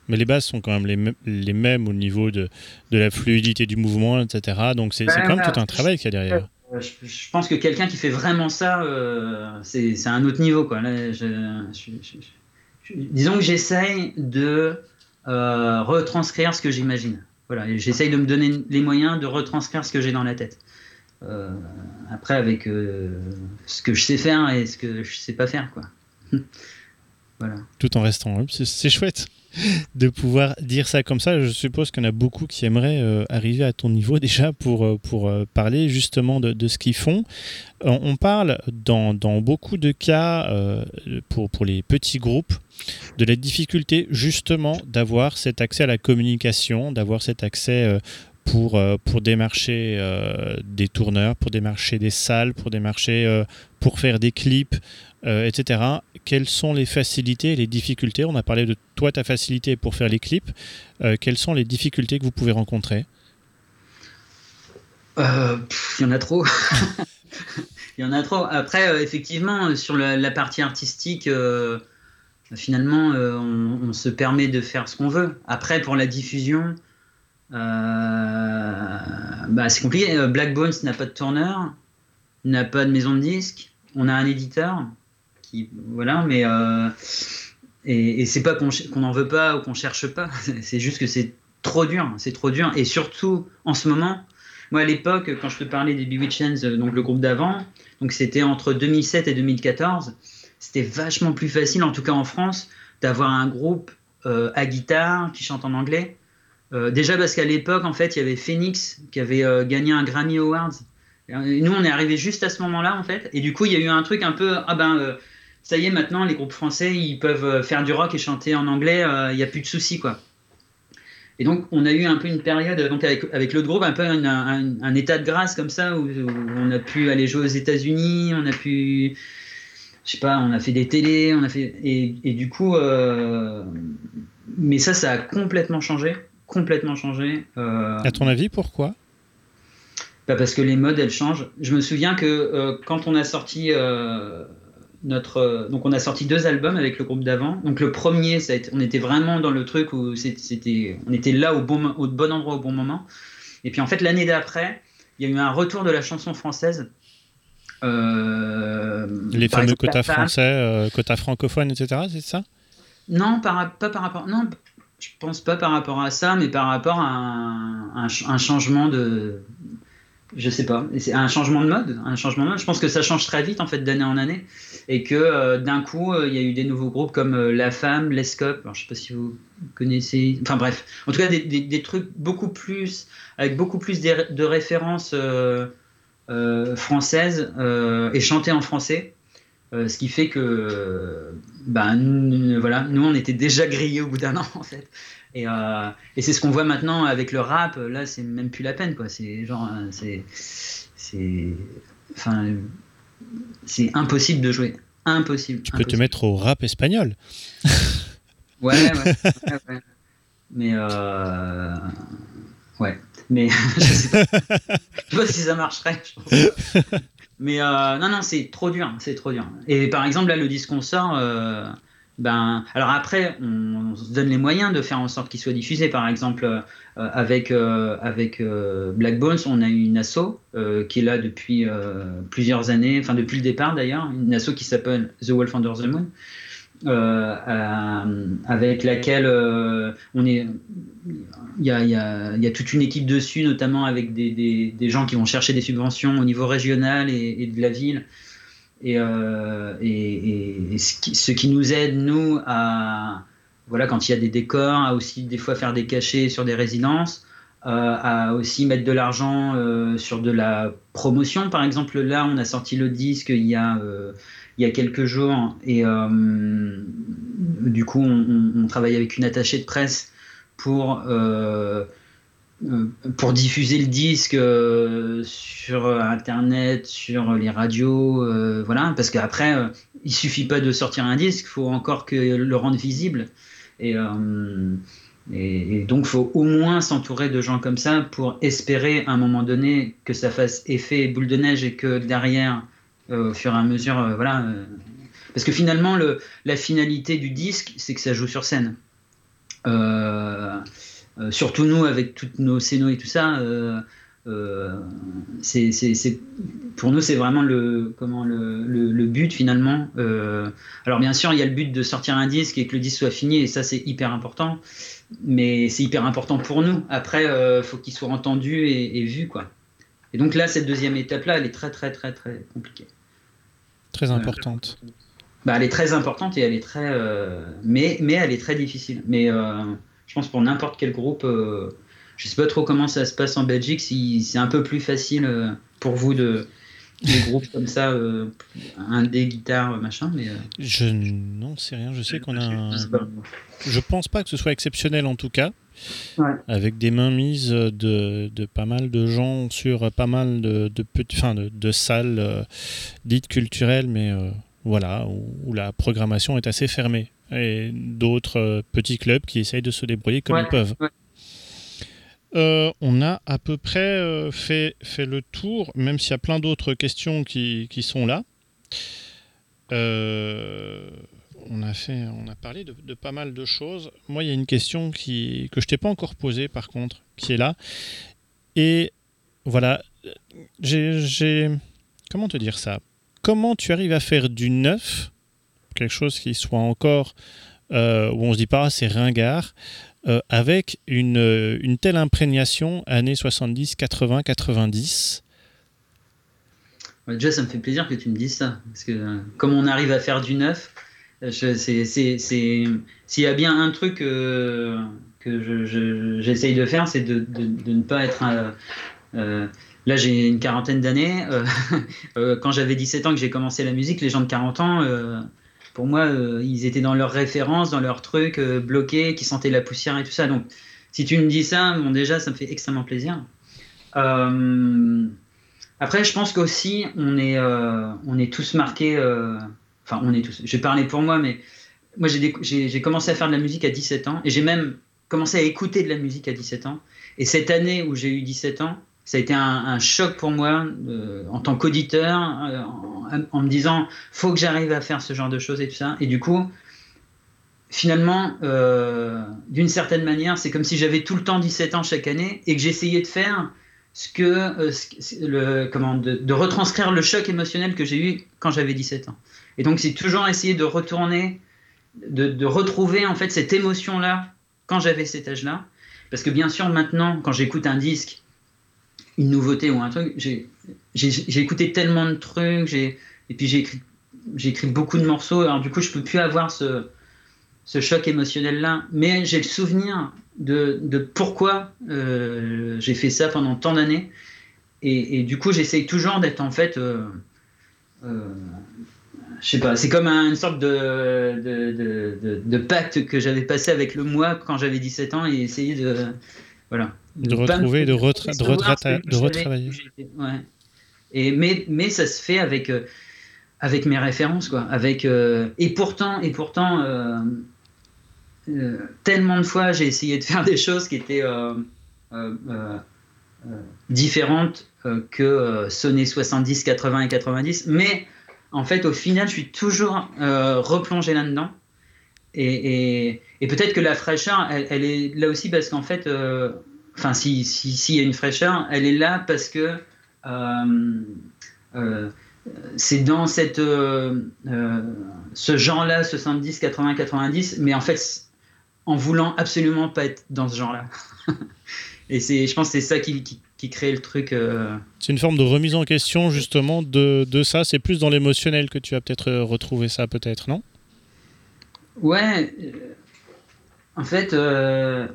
C: Mais les bases sont quand même les, mêmes- les mêmes au niveau de, de la fluidité du mouvement, etc. Donc c'est
B: Ouais,
C: quand même tout un travail qu'il y a derrière.
B: Euh, Je, pense que quelqu'un qui fait vraiment ça, euh, c'est un autre niveau. Quoi. Là, disons que j'essaye de euh, retranscrire ce que j'imagine. Voilà, j'essaye de me donner les moyens de retranscrire ce que j'ai dans la tête. Après, avec ce que je sais faire et ce que je sais pas faire. Quoi. voilà.
C: tout en restant. C'est chouette de pouvoir dire ça comme ça. Je suppose qu'il y en a beaucoup qui aimeraient euh, arriver à ton niveau déjà pour, euh, pour euh, parler justement de, ce qu'ils font. On, parle dans, dans beaucoup de cas pour, pour les petits groupes de la difficulté justement d'avoir cet accès à la communication, d'avoir cet accès pour, pour démarcher des tourneurs, pour démarcher des salles, pour démarcher, pour faire des clips, euh, etc. Quelles sont les facilités et les difficultés? On a parlé de toi, ta facilité pour faire les clips. Euh, quelles sont les difficultés que vous pouvez rencontrer?
B: Euh, Il y en a trop. Il y en a trop. Après, euh, effectivement, euh, sur la, partie artistique, euh, finalement, euh, on, se permet de faire ce qu'on veut. Après, pour la diffusion, euh, bah, c'est compliqué. Euh, Black Bones n'a pas de tourneur, n'a pas de maison de disques. On a un éditeur voilà, mais euh, et, c'est pas qu'on qu'on n'en veut pas ou qu'on cherche pas. C'est juste que c'est trop dur. C'est trop dur. Et surtout, en ce moment, moi, à l'époque, quand je te parlais des Bewitchens, euh, donc le groupe d'avant, donc c'était entre 2007 et 2014, c'était vachement plus facile, en tout cas en France, d'avoir un groupe euh, à guitare qui chante en anglais. Déjà parce qu'à l'époque, en fait, il y avait Phoenix qui avait gagné un Grammy Awards. Nous, on est arrivé juste à ce moment-là, en fait. Et du coup, il y a eu un truc un peu, ah ben, ça y est, maintenant, les groupes français, ils peuvent euh, faire du rock et chanter en anglais, euh, il n'y a plus de soucis, quoi. Et donc, on a eu un peu une période, donc avec, avec l'autre groupe, un peu un, un- un état de grâce comme ça, où, où on a pu aller jouer aux États-Unis, on a pu, je sais pas, on a fait des télés, on a fait, et, et du coup, euh, mais ça, ça a complètement changé, complètement changé. euh,
C: À ton avis, pourquoi?
B: Bah, parce que les modes elles changent. Je me souviens que euh, quand on a sorti euh, notre donc on a sorti deux albums avec le groupe d'avant. Donc le premier ça a été- on était vraiment dans le truc où c'était on était là au bon au bon endroit au bon moment. Et puis en fait l'année d'après, il y a eu un retour de la chanson française. Euh,
C: Les fameux
B: exemple,
C: quotas français, euh, quotas francophones, etc. C'est ça?
B: Non, par, pas par rapport. Non, je pense pas par rapport à ça, mais par rapport à un, un ch- un changement de. Je sais pas. C'est un changement de mode. Un changement de mode. Je pense que ça change très vite en fait d'année en année, et que euh, d'un coup euh, il y a eu des nouveaux groupes comme euh, La Femme, Lescope. Alors je sais pas si vous connaissez. Enfin bref. En tout cas des, trucs beaucoup plus avec beaucoup plus de références françaises et chantées en français. Ce qui fait que, ben, voilà, nous on était déjà grillés au bout d'un an en fait. Et, euh, et c'est ce qu'on voit maintenant avec le rap. Là, c'est même plus la peine quoi. C'est genre, euh, c'est, c'est, enfin, c'est impossible de jouer. Impossible.
C: Tu peux te mettre au rap espagnol.
B: Ouais, ouais, ouais, ouais. Mais euh... ouais, mais je sais pas. je sais pas si ça marcherait. je pense. Mais euh, non, non, c'est trop dur, c'est trop dur. Et par exemple là, le disque qu'on sort, ben, alors après, on, se donne les moyens de faire en sorte qu'il soit diffusé. Par exemple, euh, avec euh, euh, Black Bones, on a une asso qui est là depuis plusieurs années, enfin depuis le départ d'ailleurs, une asso qui s'appelle The Wolf Under the Moon avec laquelle on est. Il y a, toute une équipe dessus, notamment avec des, gens qui vont chercher des subventions au niveau régional et de la ville. Et, euh, ce, qui, nous aide, nous, à. Voilà, quand il y a des décors, à aussi des fois faire des cachets sur des résidences, euh, à aussi mettre de l'argent euh, sur de la promotion. Par exemple, là, on a sorti le disque il y a. il y a quelques jours et du coup on, travaille avec une attachée de presse pour pour diffuser le disque euh, sur internet, sur les radios, euh, voilà, parce qu'après euh, il suffit pas de sortir un disque, faut encore que le rendre visible et euh, et, et donc, faut au moins s'entourer de gens comme ça pour espérer à un moment donné que ça fasse effet boule de neige et que derrière, euh, au fur et à mesure, euh, voilà. euh, parce que finalement, le, la finalité du disque, c'est que ça joue sur scène. Euh, euh, surtout nous, avec toutes nos scénos et tout ça, euh, euh, c'est, c'est- c'est- pour nous, c'est vraiment le, comment, le, le- le but finalement. Euh, alors, bien sûr, il y a le but de sortir un disque et que le disque soit fini, et ça, c'est hyper important. Mais c'est hyper important pour nous. Après, il faut qu'il soit entendu et, et vu, quoi. Et donc là, cette deuxième étape-là, elle est très, très, très, très compliquée.
C: Très importante.
B: Bah, elle est très importante et elle est très, euh, mais, mais elle est très difficile. Mais euh, je pense pour n'importe quel groupe, euh, je sais pas trop comment ça se passe en Belgique, si c'est un peu plus facile euh, pour vous de des groupes comme ça, euh, un des guitares, machin, mais euh,
C: Je n'en sais rien. Je sais qu'on a.
B: je
C: un-. Je pense pas que ce soit exceptionnel en tout cas.
B: Ouais.
C: avec des mainmises de, de pas mal de gens sur pas mal de, de, petits- enfin, de, de salles euh, dites culturelles, mais euh, voilà, où, où la programmation est assez fermée. Et d'autres euh, petits clubs qui essayent de se débrouiller comme
B: Ouais,
C: ils peuvent.
B: ouais.
C: Euh, on a à peu près euh, fait, fait le tour, même s'il y a plein d'autres questions qui, qui sont là. Euh, on, a fait, on a parlé de, de pas mal de choses. Moi, il y a une question qui, que je t'ai pas encore posée, par contre, qui est là. Et voilà, j'ai- Comment te dire ça? Comment tu arrives à faire du neuf, quelque chose qui soit encore... euh, où on se dit pas, c'est ringard, euh, avec une, euh, une telle imprégnation années 70, 80, 90
B: Ouais, Déjà, ça me fait plaisir que tu me dises ça. Parce que comme on arrive à faire du neuf, s'il y a bien un truc que je- je- j'essaye de faire, c'est de, de- ne pas être. là, j'ai une quarantaine d'années. quand j'avais 17 ans que j'ai commencé la musique, les gens de 40 ans. Pour moi, euh, ils étaient dans leurs références, dans leurs trucs euh, bloqués, qui sentaient la poussière et tout ça. Donc, si tu me dis ça, bon, déjà, ça me fait extrêmement plaisir. Euh, après, je pense qu'aussi, on est, on est tous marqués. Enfin, on est tous. Je vais parler pour moi, mais moi, j'ai commencé à faire de la musique à 17 ans et j'ai même commencé à écouter de la musique à 17 ans. Et cette année où j'ai eu 17 ans, ça a été un, choc pour moi euh, en tant qu'auditeur, euh, en, me disant faut que j'arrive à faire ce genre de choses et tout ça. Et du coup, finalement, euh, d'une certaine manière, c'est comme si j'avais tout le temps 17 ans chaque année et que j'essayais de faire ce que comment de, retranscrire le choc émotionnel que j'ai eu quand j'avais 17 ans. Et donc c'est toujours essayer de retourner, de, retrouver en fait cette émotion là quand j'avais cet âge-là, parce que bien sûr maintenant quand j'écoute un disque, une nouveauté ou un truc, j'ai écouté tellement de trucs, et puis j'ai écrit écrit beaucoup de morceaux, alors du coup je peux plus avoir ce ce choc émotionnel là, mais j'ai le souvenir de, de pourquoi euh, j'ai fait ça pendant tant d'années. Et, du coup, j'essaye toujours d'être en fait. euh, euh, je sais pas, c'est comme un- une sorte de- de pacte que j'avais passé avec le moi quand j'avais 17 ans et essayer de. Voilà.
C: De retrouver, de, retra- de, retravailler.
B: Ouais. Et, mais, mais ça se fait avec, euh, avec mes références, quoi. Avec, euh, et pourtant, et pourtant euh, tellement de fois, j'ai essayé de faire des choses qui étaient différentes que sonner 70, 80 et 90. Mais en fait, au final, je suis toujours replongé là-dedans. Et, et, et peut-être que la fraîcheur, elle, elle est là aussi parce qu'en fait, enfin, si s'il si, s'il y a une fraîcheur, elle est là parce que euh, euh, c'est dans cette, euh, ce genre-là, 70, 80, 90, mais en fait, en voulant absolument pas être dans ce genre-là. Et c'est, je pense que c'est ça qui, qui, qui, crée le truc. Euh...
C: C'est une forme de remise en question justement de, de ça. C'est plus dans l'émotionnel que tu as peut-être retrouvé ça, peut-être, non?
B: Ouais. euh, En fait, euh,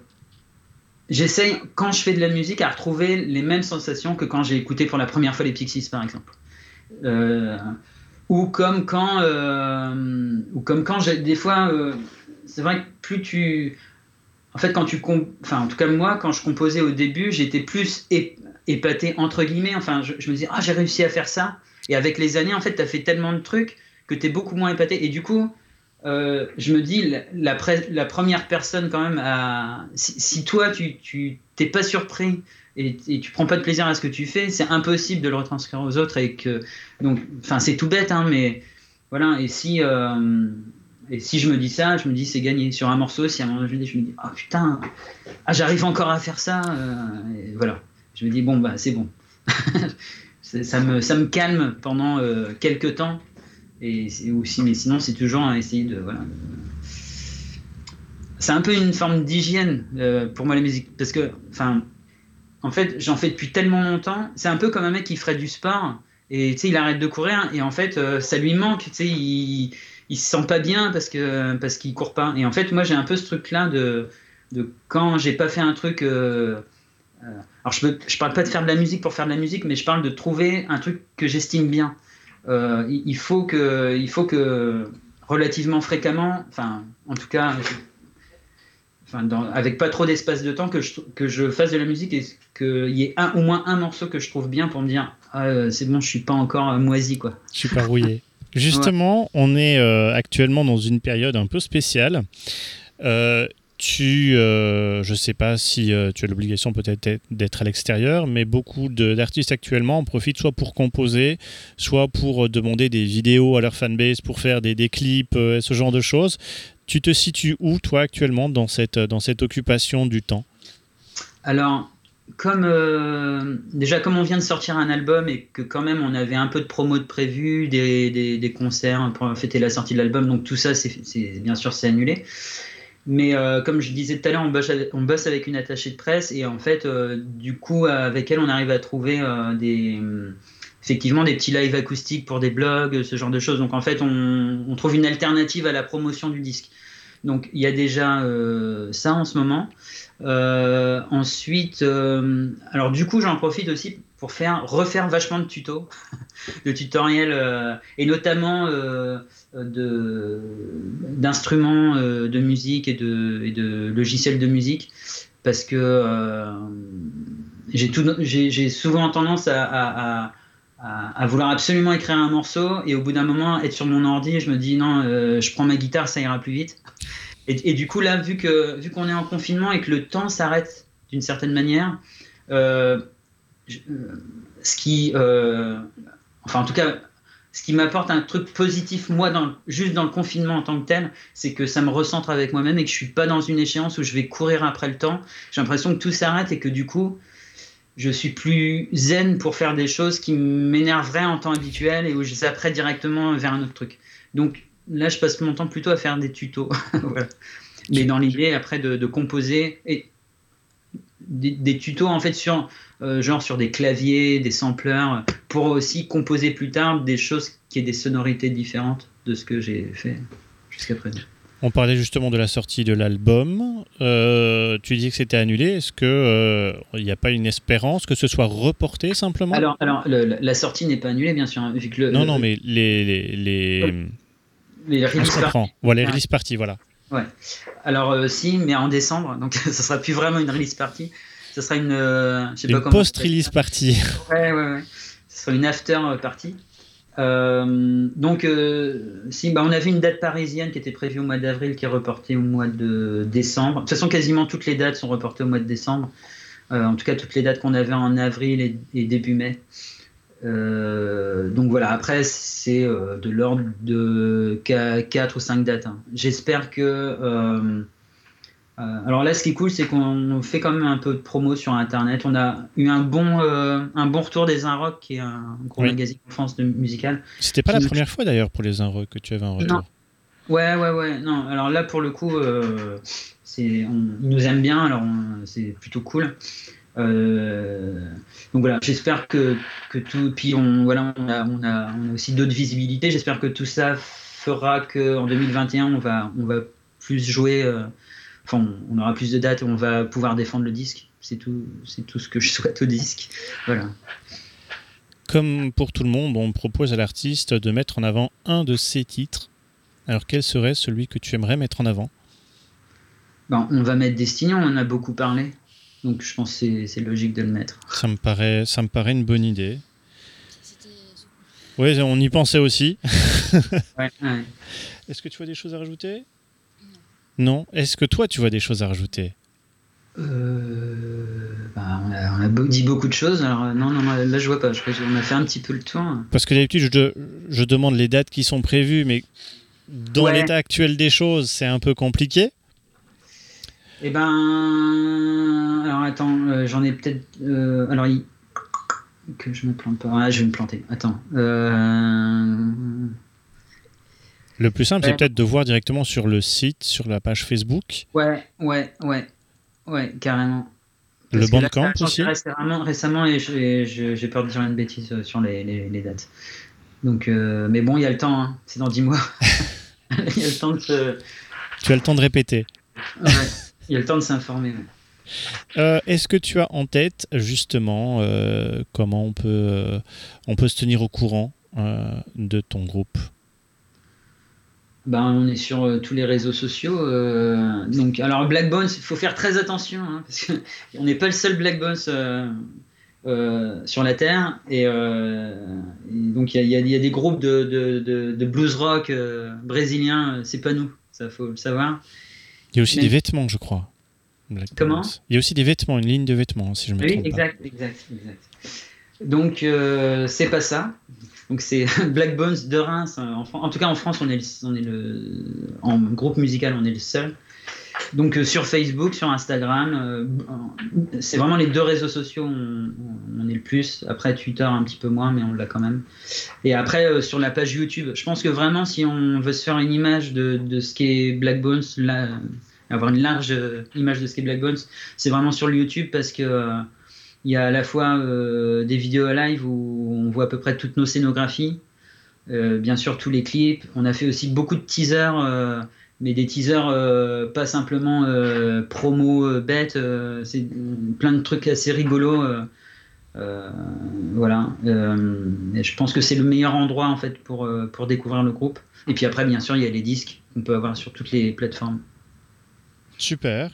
B: j'essaye, quand je fais de la musique, à retrouver les mêmes sensations que quand j'ai écouté pour la première fois les Pixies, par exemple. Euh, ou comme quand, euh, ou comme quand j'ai des fois, euh, c'est vrai que plus tu, en fait, quand tu, enfin, en tout cas moi, quand je composais au début, j'étais plus épaté entre guillemets. Enfin, je, me disais, ah, j'ai réussi à faire ça. Et avec les années, en fait, tu as fait tellement de trucs que tu es beaucoup moins épaté. Et du coup, euh, je me dis, la, première personne quand même. Si, toi, tu, t'es pas surpris et, et, tu prends pas de plaisir à ce que tu fais, c'est impossible de le retranscrire aux autres et que... Donc, enfin, c'est tout bête, hein, mais voilà. Et si... Euh, et si je me dis ça, je me dis c'est gagné. Sur un morceau, si à un moment donné, je me dis oh, putain, ah, j'arrive encore à faire ça, euh, voilà. Je me dis bon bah c'est bon. ça me ça me calme pendant quelques temps. Et aussi, mais sinon c'est toujours à essayer de voilà. C'est un peu une forme d'hygiène euh, pour moi la musique parce que enfin en fait j'en fais depuis tellement longtemps. C'est un peu comme un mec qui ferait du sport et tu sais il arrête de courir et en fait euh, ça lui manque. Tu sais il il se sent pas bien parce que parce qu'il court pas. Et en fait, moi, j'ai un peu ce truc-là de, de quand j'ai pas fait un truc. Euh, alors, je, peux, je parle pas de faire de la musique pour faire de la musique, mais je parle de trouver un truc que j'estime bien. Euh, il, il, faut que, il faut que relativement fréquemment, enfin, en tout cas, enfin, dans- avec pas trop d'espace de temps, que je, que je fasse de la musique et qu'il y ait un, au moins un morceau que je trouve bien pour me dire ah, euh, c'est bon, je suis pas encore euh, moisi quoi.
C: Je suis pas rouillé. Justement, on est euh, actuellement dans une période un peu spéciale. Euh, tu, euh, je sais pas si euh, tu as l'obligation peut-être d'être à l'extérieur, mais beaucoup d'artistes actuellement en profitent soit pour composer, soit pour euh, demander des vidéos à leur fanbase, pour faire des, clips, ce genre de choses. Tu te situes où, toi, actuellement, dans cette, dans cette occupation du temps?
B: Alors, comme déjà comme on vient de sortir un album et que quand même on avait un peu de promo de prévu, des, des, des concerts pour fêter la sortie de l'album, donc tout ça, c'est- bien sûr, c'est annulé. Mais euh, comme je disais tout à l'heure, on on bosse avec une attachée de presse et en fait, euh, du coup, avec elle, on arrive à trouver euh, des effectivement des petits lives acoustiques pour des blogs, ce genre de choses. Donc en fait, on, on trouve une alternative à la promotion du disque. Donc il y a déjà euh, ça en ce moment. Euh, ensuite, euh, alors du coup, j'en profite aussi pour faire refaire vachement de tutos, de tutoriels et notamment d'instruments euh, de musique et de, logiciels de musique parce que euh, j'ai souvent tendance à, vouloir absolument écrire un morceau et au bout d'un moment être sur mon ordi je me dis non euh, je prends ma guitare ça ira plus vite. Et, du coup là vu que vu qu'on est en confinement et que le temps s'arrête d'une certaine manière ce qui enfin en tout cas ce qui m'apporte un truc positif moi dans, juste dans le confinement en tant que tel c'est que ça me recentre avec moi-même et que je suis pas dans une échéance où je vais courir après le temps j'ai l'impression que tout s'arrête et que du coup je suis plus zen pour faire des choses qui m'énerveraient en temps habituel et où je zapperais directement vers un autre truc. Donc là, je passe mon temps plutôt à faire des tutos. Voilà. Mais dans l'idée, après, de, de composer et des, des tutos en fait sur euh, genre sur des claviers, des sampleurs, pour aussi composer plus tard des choses qui aient des sonorités différentes de ce que j'ai fait jusqu'à présent.
C: On parlait justement de la sortie de l'album. Euh, tu dis que c'était annulé. Est-ce que il n'y a pas une espérance que ce soit reporté simplement?
B: Alors, alors le- la sortie n'est pas annulée, bien sûr, hein, vu que le,
C: Non,
B: le-
C: non, mais les, les, les-
B: release
C: se comprend. Voilà, les
B: Ouais.
C: release parties, voilà.
B: Alors euh, si, mais en décembre, donc ça sera plus vraiment une release party, ça sera une, euh, je sais pas
C: Une
B: comment.
C: post-release party.
B: Ouais, ouais, ouais. Ce sera une after party. Euh, donc euh, si, bah on avait une date parisienne qui était prévue au mois d'avril, qui est reportée au mois de décembre. De toute façon, quasiment toutes les dates sont reportées au mois de décembre. Euh, en tout cas, toutes les dates qu'on avait en avril et, et début mai. Euh, donc voilà, après c'est euh, de l'ordre de 4 ou 5 dates. hein. J'espère que. Euh, alors là, ce qui est cool, c'est qu'on fait quand même un peu de promo sur Internet. On a eu un bon, euh, un bon retour des Inrock, qui est un gros
C: Oui.
B: magazine en France de musical.
C: C'était pas la première fois d'ailleurs pour les Inrock que tu avais un retour.
B: Non. Ouais, ouais, ouais. Non, alors là, pour le coup, euh, c'est, on, ils nous aiment bien, alors on- c'est plutôt cool. Euh, donc voilà, j'espère que, que tout. Puis on, voilà, on, a, on, a, on a aussi d'autres visibilités. J'espère que tout ça fera qu'en 2021, on va, on va plus jouer. Enfin, on, aura plus de dates et on va pouvoir défendre le disque. C'est tout, c'est tout ce que je souhaite au disque. Voilà.
C: Comme pour tout le monde, on propose à l'artiste de mettre en avant un de ses titres. Alors quel serait celui que tu aimerais mettre en avant?
B: Bon, on va mettre Destiny, on en a beaucoup parlé. Donc je pense que c'est- logique de le mettre.
C: ça me, paraît, ça me paraît une bonne idée. Oui, on y pensait aussi.
B: Ouais, ouais.
C: Est-ce que tu vois des choses à rajouter? Non. Est-ce que toi, tu vois des choses à rajouter?
B: Euh, bah, on, a, on a beau- dit beaucoup de choses. Alors euh, non, non, là je vois pas. Je crois qu'on a fait un petit peu le tour.
C: Parce que d'habitude, je, je demande les dates qui sont prévues, mais dans
B: Ouais.
C: l'état actuel des choses, c'est un peu compliqué.
B: Eh ben, alors attends, euh, j'en ai peut-être. euh, alors il- que je me plante pas. Ah, je vais me planter. Attends. Euh,
C: Le plus simple,
B: Ouais.
C: c'est peut-être de voir directement sur le site, sur la page Facebook,
B: Ouais, ouais, ouais, ouais, carrément.
C: le
B: Parce là,
C: Bandcamp aussi.
B: récemment, récemment et j'ai peur de dire une bêtise euh, sur les, les- les dates. Donc, euh, mais bon, il y a le temps. hein. C'est dans 10 mois. Il y a le temps de se-
C: Tu as le temps de répéter.
B: ouais, il y a le temps de s'informer. ouais.
C: Euh, Est-ce que tu as en tête justement euh, comment on peut, on peut se tenir au courant de ton groupe?
B: Ben, on est sur euh, tous les réseaux sociaux. euh, donc, alors Black Bones, il faut faire très attention hein, parce qu'on n'est pas le seul Black Bones euh, sur la terre. Et, et donc il y a, y y des groupes de, de- de- de blues rock brésiliens. C'est pas nous, ça faut le savoir.
C: Il y a aussi
B: Mais-
C: des vêtements, je crois. Black
B: Comment?
C: Bones. Il y a aussi des vêtements, une ligne de vêtements, si je me
B: Oui,
C: trompe pas.
B: exact, exact, exact. Donc c'est pas ça. Donc c'est Black Bones de Reims. euh, En, en tout cas en France, on est, le, on est le en groupe musical, on est le seul. Donc euh, sur Facebook, sur Instagram, euh, c'est vraiment les deux réseaux sociaux où on, est le plus. Après Twitter un petit peu moins, mais on l'a quand même. Et après euh, sur la page YouTube, je pense que vraiment si on veut se faire une image de, de ce qu'est Black Bones, avoir une large euh, image de ce qu'est Black Bones, c'est vraiment sur YouTube parce que euh, il y a à la fois euh, des vidéos live où on voit à peu près toutes nos scénographies, euh, bien sûr tous les clips. On a fait aussi beaucoup de teasers, euh, mais des teasers pas simplement promo bête, c'est plein de trucs assez rigolos. voilà, je pense que c'est le meilleur endroit en fait pour, pour découvrir le groupe. Et puis après, bien sûr, il y a les disques qu'on peut avoir sur toutes les plateformes.
C: Super.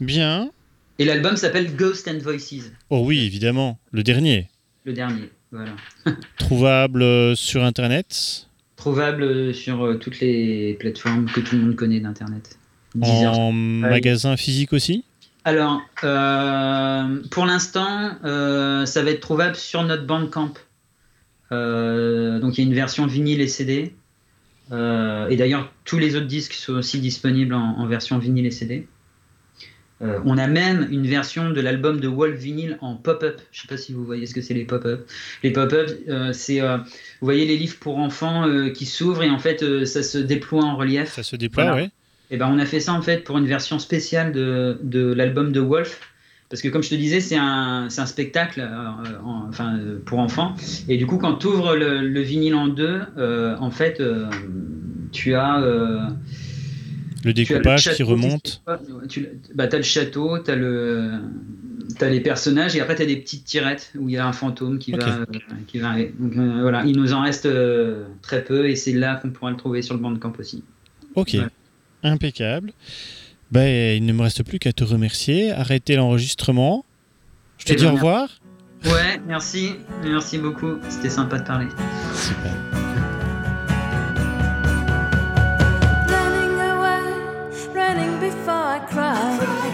C: Bien.
B: Et l'album s'appelle Ghost and Voices,
C: Oh oui, évidemment. Le dernier.
B: le dernier. Voilà.
C: Trouvable euh, sur Internet.
B: Trouvable sur euh, toutes les plateformes que tout le monde connaît d'Internet.
C: En magasin physique aussi
B: Alors, euh, pour l'instant, euh, ça va être trouvable sur notre Bandcamp. Euh, donc, il y a une version vinyle et CD. Euh, et d'ailleurs, tous les autres disques sont aussi disponibles en, en version vinyle et CD. Euh, on a même une version de l'album de Wolf Vinyl en pop-up. Je sais pas si vous voyez ce que c'est les pop-up. Les pop-up, euh, c'est, euh, vous voyez les livres pour enfants euh, qui s'ouvrent et en fait, euh, ça se déploie en relief.
C: Ça se déploie,
B: Voilà.
C: ouais.
B: Et ben on a fait ça en fait pour une version spéciale de, de l'album de Wolf. Parce que comme je te disais, c'est un, c'est un spectacle euh, en- enfin, euh, pour enfants. Et du coup, quand tu ouvres le, le vinyle en deux, euh, en fait, euh, tu as...
C: Le
B: as
C: découpage qui remonte.
B: Tu bah, as le château, tu as, le, t'as les personnages, et après tu as des petites tirettes où il y a un fantôme qui va... qui va donc, euh, voilà, il nous en reste euh, très peu, et c'est là qu'on pourra le trouver sur le Bandcamp aussi.
C: Ok.
B: Ouais.
C: Impeccable. Ben, il ne me reste plus qu'à te remercier. Arrêter l'enregistrement. Je te
B: Eh
C: dis
B: ben,
C: au revoir.
B: Ouais, merci, merci beaucoup, c'était sympa de parler.
C: Super.
F: cry.